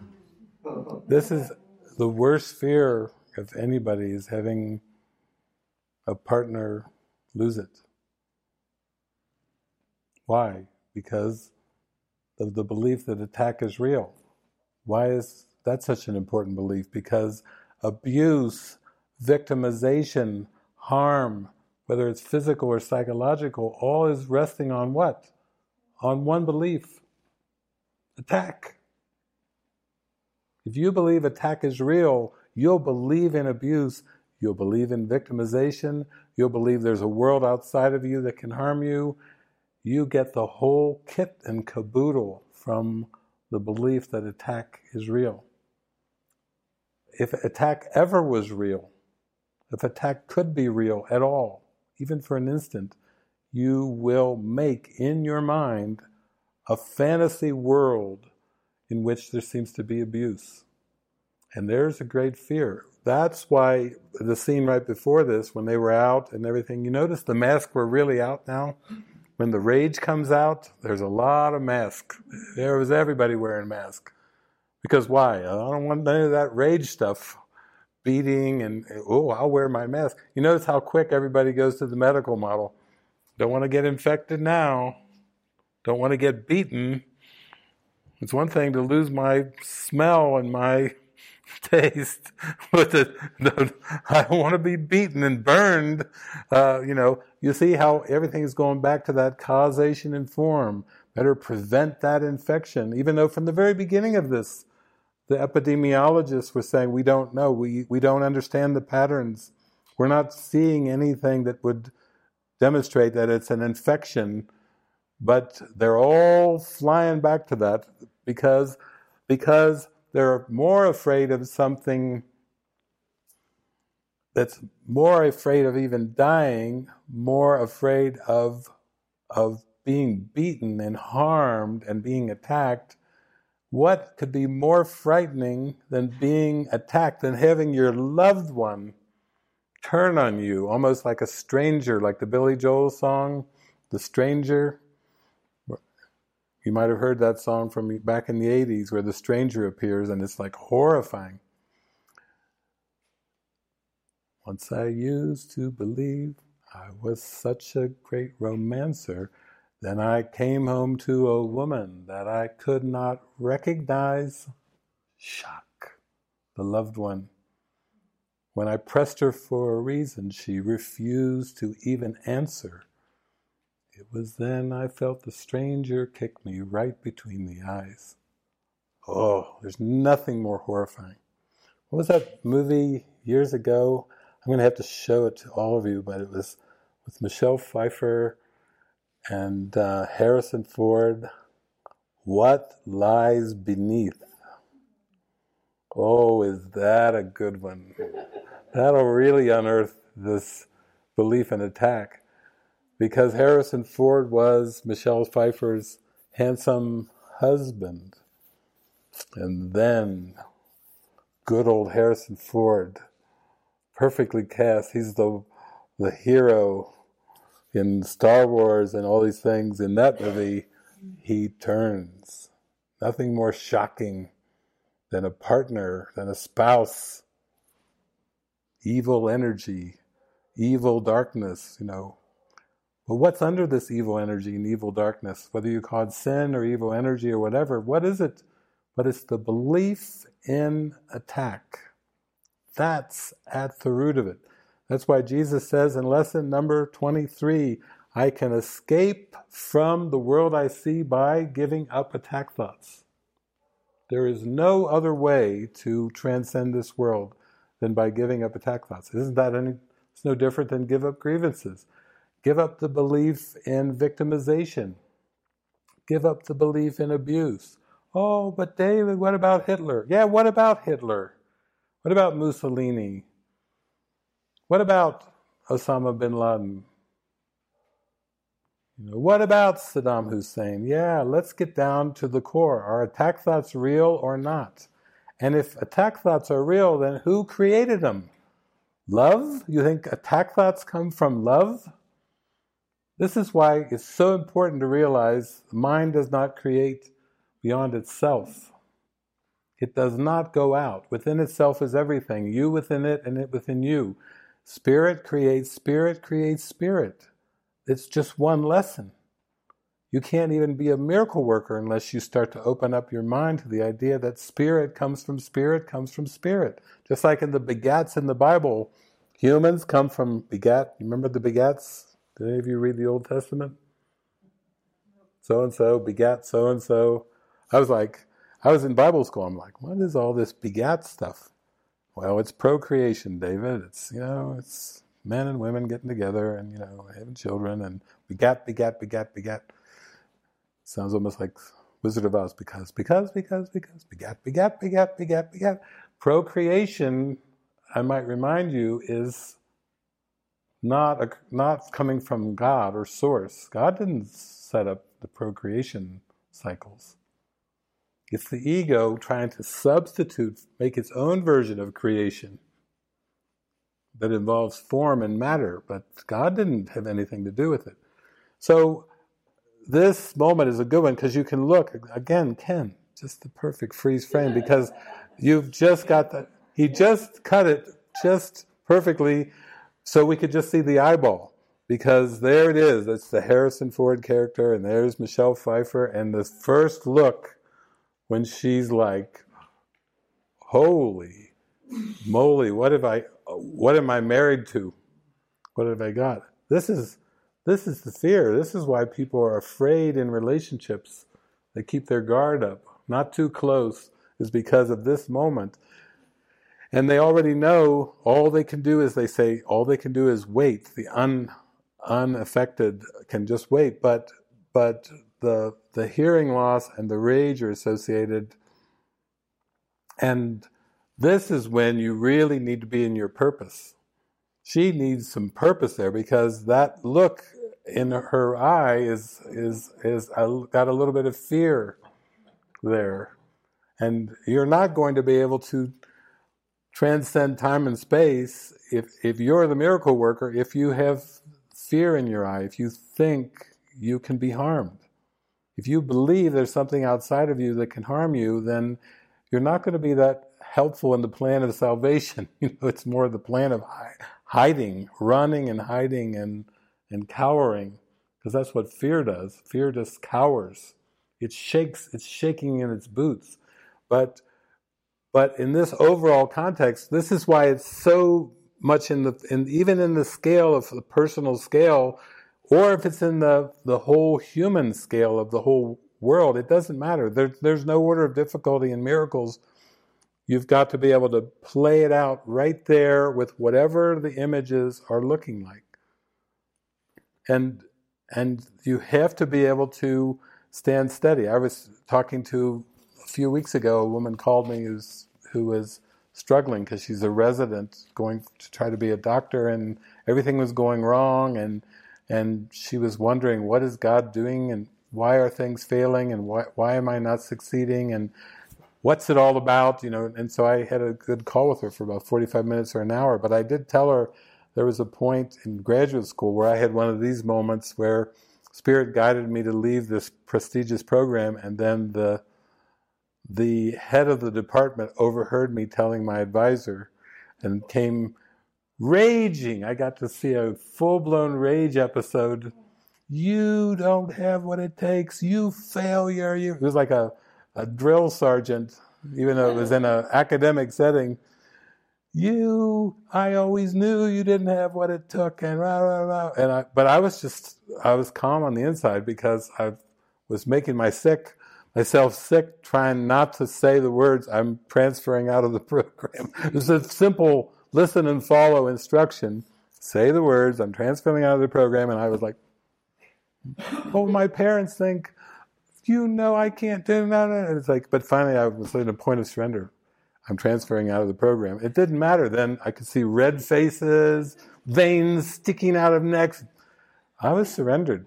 This is the worst fear of anybody is having a partner lose it. Why? Because of the belief that attack is real. Why is that such an important belief? Because abuse, victimization, harm, whether it's physical or psychological, all is resting on what? On one belief attack. If you believe attack is real, you'll believe in abuse, you'll believe in victimization, you'll believe there's a world outside of you that can harm you. You get the whole kit and caboodle from the belief that attack is real. If attack ever was real, if attack could be real at all, even for an instant, you will make in your mind a fantasy world in which there seems to be abuse. And there's a great fear. That's why the scene right before this, when they were out and everything, you notice the masks were really out now? When the rage comes out, there's a lot of masks. There was everybody wearing masks. Because why? I don't want any of that rage stuff. Beating and, oh, I'll wear my mask. You notice how quick everybody goes to the medical model. Don't want to get infected now. Don't want to get beaten. It's one thing to lose my smell and my taste, but the, the, I don't want to be beaten and burned. Uh, you know, you see how everything is going back to that causation and form. Better prevent that infection, even though from the very beginning of this, the epidemiologists were saying we don't know, we, we don't understand the patterns. We're not seeing anything that would demonstrate that it's an infection, but they're all flying back to that because because they're more afraid of something that's more afraid of even dying, more afraid of of being beaten and harmed and being attacked. What could be more frightening than being attacked, than having your loved one turn on you, almost like a stranger, like the Billy Joel song, The Stranger? You might have heard that song from back in the 80s where the stranger appears and it's like horrifying. Once I used to believe I was such a great romancer, then I came home to a woman that I could not recognize. Shock. The loved one. When I pressed her for a reason, she refused to even answer. It was then I felt the stranger kick me right between the eyes. Oh, there's nothing more horrifying. What was that movie years ago? I'm going to have to show it to all of you, but it was with Michelle Pfeiffer and uh, Harrison Ford. What lies beneath? Oh, is that a good one? That'll really unearth this belief and attack because Harrison Ford was Michelle Pfeiffer's handsome husband. And then good old Harrison Ford, perfectly cast. He's the the hero in Star Wars and all these things. In that movie, he turns. Nothing more shocking than a partner, than a spouse. Evil energy, evil darkness, you know, but what's under this evil energy and evil darkness? Whether you call it sin or evil energy or whatever, what is it? But it's the belief in attack. That's at the root of it. That's why Jesus says in lesson number 23 I can escape from the world I see by giving up attack thoughts. There is no other way to transcend this world than by giving up attack thoughts. Isn't that any? It's no different than give up grievances. Give up the belief in victimization. Give up the belief in abuse. Oh, but David, what about Hitler? Yeah, what about Hitler? What about Mussolini? What about Osama bin Laden? You know, what about Saddam Hussein? Yeah, let's get down to the core. Are attack thoughts real or not? And if attack thoughts are real, then who created them? Love? You think attack thoughts come from love? This is why it's so important to realize the mind does not create beyond itself. It does not go out. Within itself is everything. You within it and it within you. Spirit creates spirit creates spirit. It's just one lesson. You can't even be a miracle worker unless you start to open up your mind to the idea that spirit comes from spirit, comes from spirit. Just like in the begats in the Bible, humans come from begat. You remember the begats? Did any of you read the Old Testament? So and so, begat so and so. I was like, I was in Bible school. I'm like, what is all this begat stuff? Well, it's procreation, David. It's you know, it's men and women getting together and you know having children and begat, begat, begat, begat. Sounds almost like Wizard of Oz because, because, because, because, begat, begat, begat, begat, begat. Procreation, I might remind you, is not a, not coming from God or source. God didn't set up the procreation cycles. It's the ego trying to substitute, make its own version of creation that involves form and matter, but God didn't have anything to do with it. So this moment is a good one because you can look again, Ken, just the perfect freeze frame because you've just got the he just cut it just perfectly so we could just see the eyeball because there it is. That's the Harrison Ford character, and there's Michelle Pfeiffer, and the first look when she's like, "Holy moly, what have I? What am I married to? What have I got?" This is this is the fear. This is why people are afraid in relationships. They keep their guard up, not too close, is because of this moment. And they already know all they can do is they say, all they can do is wait. The un, unaffected can just wait. But but the the hearing loss and the rage are associated. And this is when you really need to be in your purpose. She needs some purpose there because that look in her eye is is is uh, got a little bit of fear there, and you're not going to be able to transcend time and space if if you're the miracle worker if you have fear in your eye if you think you can be harmed if you believe there's something outside of you that can harm you then you're not going to be that helpful in the plan of salvation you know it's more the plan of hiding, running and hiding and, and cowering, because that's what fear does. Fear just cowers. It shakes, it's shaking in its boots. But but in this overall context, this is why it's so much in the in, even in the scale of the personal scale, or if it's in the the whole human scale of the whole world, it doesn't matter. There, there's no order of difficulty in miracles You've got to be able to play it out right there with whatever the images are looking like. And and you have to be able to stand steady. I was talking to a few weeks ago, a woman called me who's who was struggling because she's a resident going to try to be a doctor and everything was going wrong and and she was wondering what is God doing and why are things failing and why why am I not succeeding and what's it all about? You know, and so I had a good call with her for about 45 minutes or an hour. But I did tell her there was a point in graduate school where I had one of these moments where Spirit guided me to leave this prestigious program, and then the the head of the department overheard me telling my advisor, and came raging. I got to see a full blown rage episode. You don't have what it takes. You failure. You. It was like a a drill sergeant, even though it was in an academic setting, you, I always knew you didn't have what it took, and rah, rah, rah. And I, but I was just, I was calm on the inside because I was making my sick, myself sick, trying not to say the words I'm transferring out of the program. It was a simple listen and follow instruction. Say the words, I'm transferring out of the program, and I was like, will my parents think? you know I can't do that. And it's like, but finally I was in a point of surrender. I'm transferring out of the program. It didn't matter then. I could see red faces, veins sticking out of necks. I was surrendered.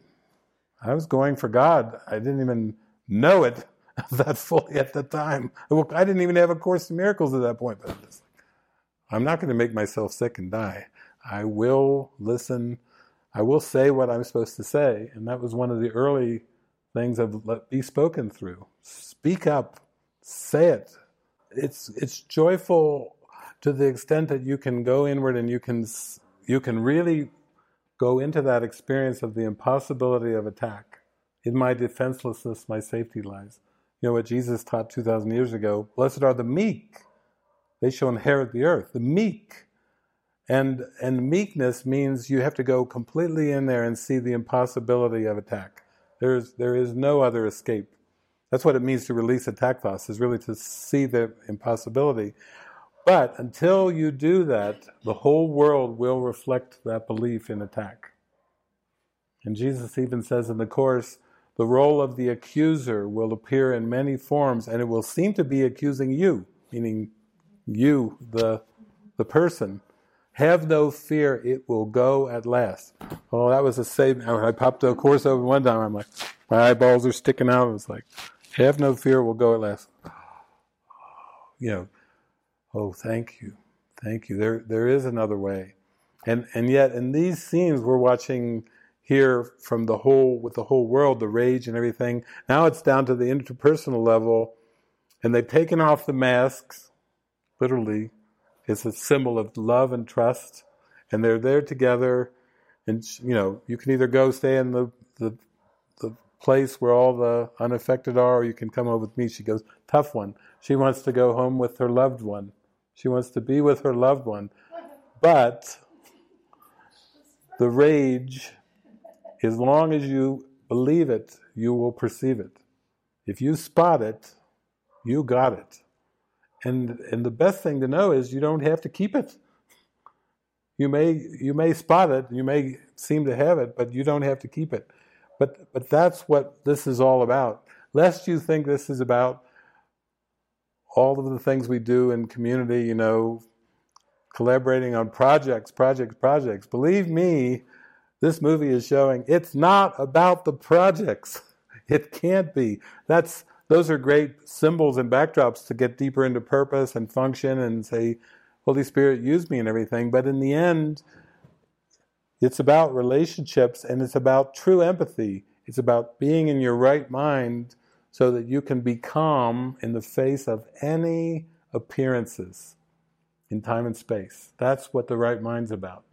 I was going for God. I didn't even know it that fully at the time. I didn't even have a Course in Miracles at that point. But I'm not going to make myself sick and die. I will listen. I will say what I'm supposed to say. And that was one of the early things of let be spoken through. Speak up, say it. it's it's joyful to the extent that you can go inward and you can you can really go into that experience of the impossibility of attack. In my defenselessness, my safety lies. You know what Jesus taught 2,000 years ago? Blessed are the meek. They shall inherit the earth. The meek. And, and meekness means you have to go completely in there and see the impossibility of attack. There's, there is no other escape. That's what it means to release attack thoughts, is really to see the impossibility. But until you do that, the whole world will reflect that belief in attack. And Jesus even says in the Course, the role of the accuser will appear in many forms and it will seem to be accusing you, meaning you, the, the person. Have no fear, it will go at last. Oh, that was a save. I popped a course over one time. I'm like, my eyeballs are sticking out. It's like, have no fear, we'll go at last. You know, Oh, thank you. Thank you. There, there is another way. And, and yet, in these scenes, we're watching here from the whole, with the whole world, the rage and everything. Now it's down to the interpersonal level, and they've taken off the masks, literally. It's a symbol of love and trust, and they're there together. And, you know, you can either go stay in the, the, the place where all the unaffected are, or you can come over with me. She goes, tough one. She wants to go home with her loved one. She wants to be with her loved one. But the rage, as long as you believe it, you will perceive it. If you spot it, you got it. And and the best thing to know is you don't have to keep it. You may you may spot it, you may seem to have it, but you don't have to keep it. But but that's what this is all about. Lest you think this is about all of the things we do in community, you know, collaborating on projects, projects, projects. Believe me, this movie is showing it's not about the projects. It can't be. That's those are great symbols and backdrops to get deeper into purpose and function and say, Holy Spirit, use me and everything. But in the end, it's about relationships and it's about true empathy. It's about being in your right mind so that you can be calm in the face of any appearances in time and space. That's what the right mind's about.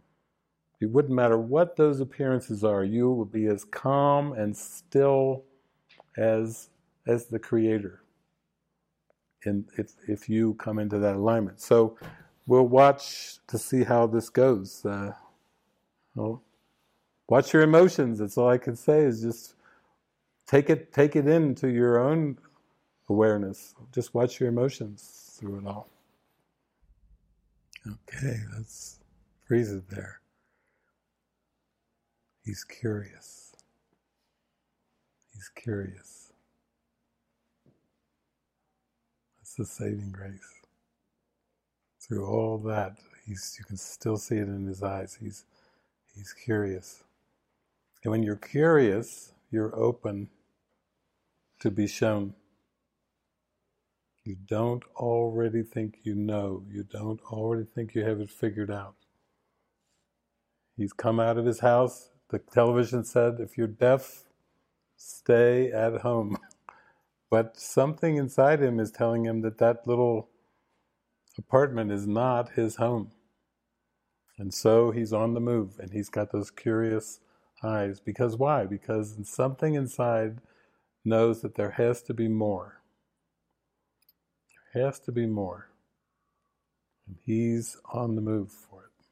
It wouldn't matter what those appearances are, you will be as calm and still as, as the Creator in, if, if you come into that alignment. So we'll watch to see how this goes. Uh, well, watch your emotions. That's all I can say is just take it take it into your own awareness. Just watch your emotions through it all. Okay, let's freeze it there. He's curious. He's curious. The saving grace. Through all that, he's you can still see it in his eyes. He's he's curious. And when you're curious, you're open to be shown. You don't already think you know. You don't already think you have it figured out. He's come out of his house. The television said, if you're deaf, stay at home. But something inside him is telling him that that little apartment is not his home. And so he's on the move and he's got those curious eyes. Because why? Because something inside knows that there has to be more. There has to be more. And he's on the move for it.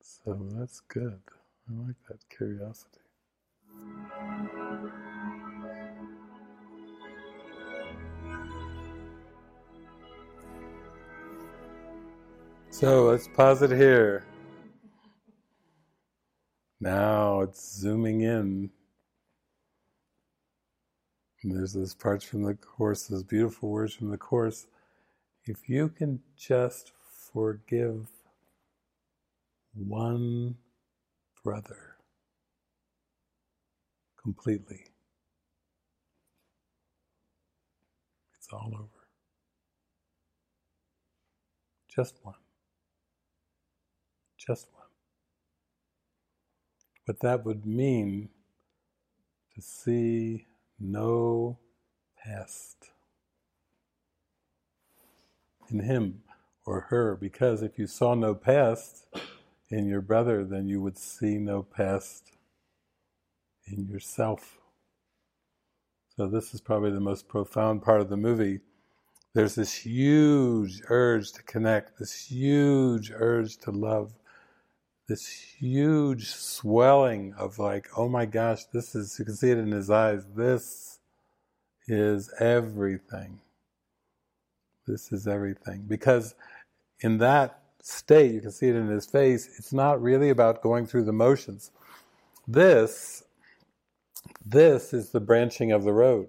So that's good. I like that curiosity. So let's pause it here. Now it's zooming in and there's those parts from the Course, those beautiful words from the Course. If you can just forgive one brother completely, it's all over. Just one. Just one. What that would mean to see no past, in him or her, because if you saw no past in your brother, then you would see no past in yourself. So, this is probably the most profound part of the movie. There's this huge urge to connect, this huge urge to love, this huge swelling of like, oh my gosh, this is, you can see it in his eyes, this is everything. This is everything. Because in that state, you can see it in his face, it's not really about going through the motions. This, this is the branching of the road,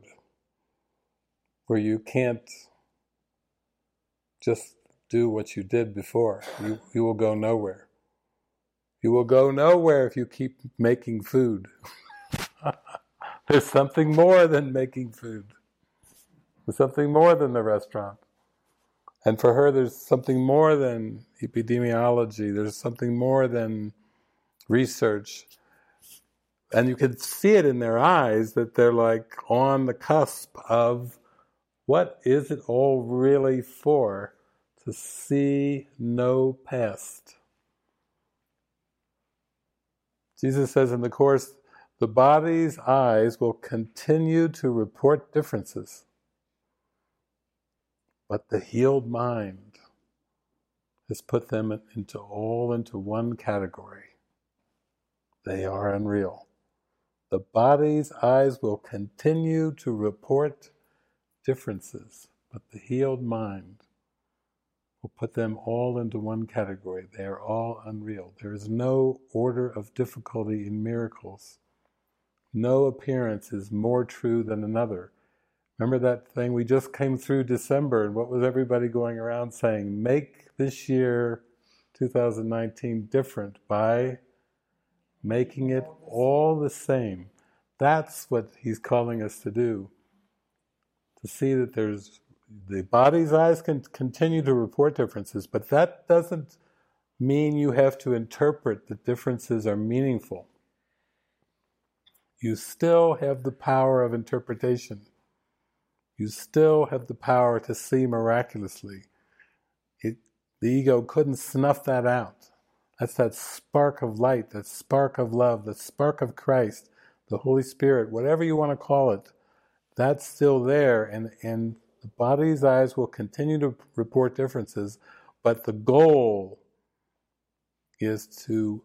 where you can't just do what you did before. You, you will go nowhere. You will go nowhere if you keep making food. There's something more than making food. There's something more than the restaurant. And for her, there's something more than epidemiology. There's something more than research. And you can see it in their eyes that they're like on the cusp of what is it all really for? To see no past. Jesus says in the Course, the body's eyes will continue to report differences but the healed mind has put them into all into one category. They are unreal. The body's eyes will continue to report differences, but the healed mind will put them all into one category. They are all unreal. There is no order of difficulty in miracles. No appearance is more true than another. Remember that thing we just came through December, and what was everybody going around saying? Make this year, 2019, different by making it all the same. That's what he's calling us to do. To see that there's the body's eyes can continue to report differences, but that doesn't mean you have to interpret that differences are meaningful. You still have the power of interpretation you still have the power to see miraculously. It, the ego couldn't snuff that out. That's that spark of light, that spark of love, that spark of Christ, the Holy Spirit, whatever you want to call it, that's still there, and, and the body's eyes will continue to report differences, but the goal is to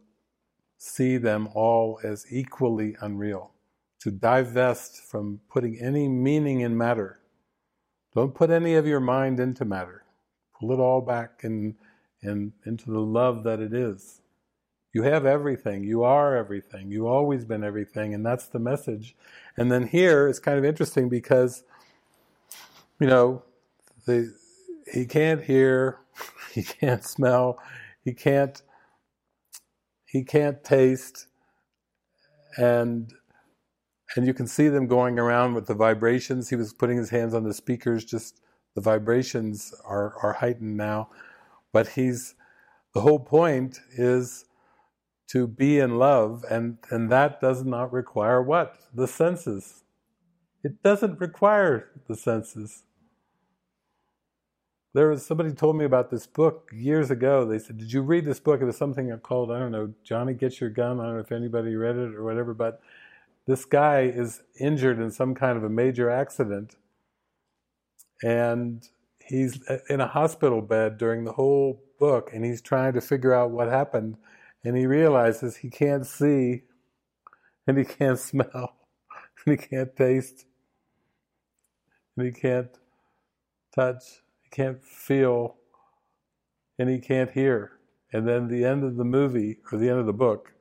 see them all as equally unreal, to divest from putting any meaning in matter. Don't put any of your mind into matter. Pull it all back and and into the love that it is. You have everything. You are everything. You've always been everything, and that's the message. And then here it's kind of interesting because, you know, the he can't hear, he can't smell, he can't he can't taste, and and you can see them going around with the vibrations. He was putting his hands on the speakers, just the vibrations are, are heightened now. But he's, the whole point is to be in love, and, and that does not require what? The senses. It doesn't require the senses. There was somebody told me about this book years ago. They said, "Did you read this book?" It was something called I don't know, Johnny Get Your Gun. I don't know if anybody read it or whatever, but this guy is injured in some kind of a major accident and he's uh, in a hospital bed during the whole book and he's trying to figure out what happened and he realizes he can't see and he can't smell and he can't taste and he can't touch can't feel and he can't hear and then the end of the movie or the end of the book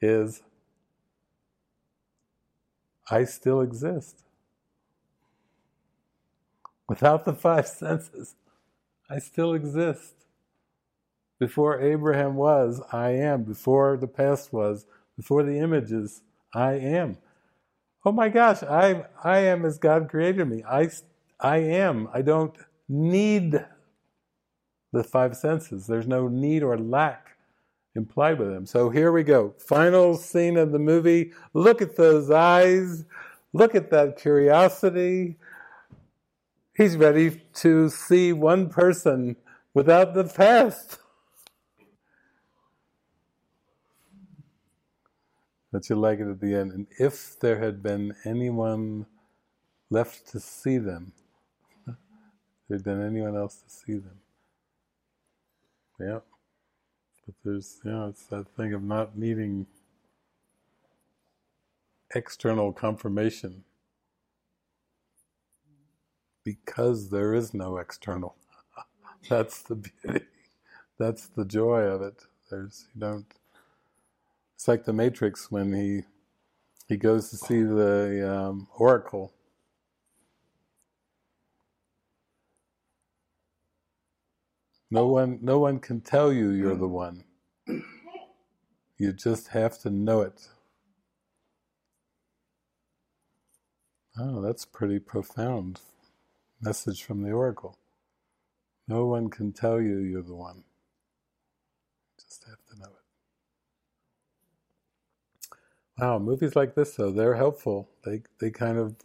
is I still exist. Without the five senses, I still exist. Before Abraham was, I am. Before the past was, before the images, I am. Oh my gosh, I, I am as God created me. I, I am. I don't need the five senses. There's no need or lack implied with them. So here we go. Final scene of the movie. Look at those eyes. Look at that curiosity. He's ready to see one person without the past. But you like it at the end. And if there had been anyone left to see them, there'd anyone else to see them. Yeah. But there's, you know, it's that thing of not needing external confirmation because there is no external. That's the beauty. That's the joy of it. There's you don't. It's like the Matrix when he he goes to see the um, oracle. No one, no one can tell you you're the mm. one. You just have to know it. Oh, that's pretty profound message from the oracle. No one can tell you you're the one. You just have to know it. Wow, movies like this though, they're helpful. They they kind of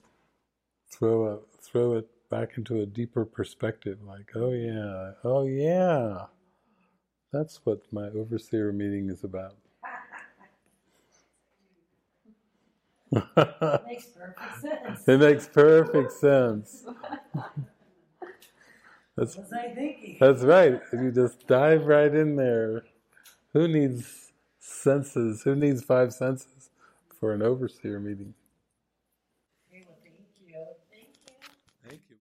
throw a throw it back into a deeper perspective, like, oh yeah, oh yeah. That's what my overseer meeting is about. It makes perfect sense. It makes perfect sense. That's, What was I thinking? that's right. You just dive right in there. Who needs senses? Who needs five senses for an overseer meeting?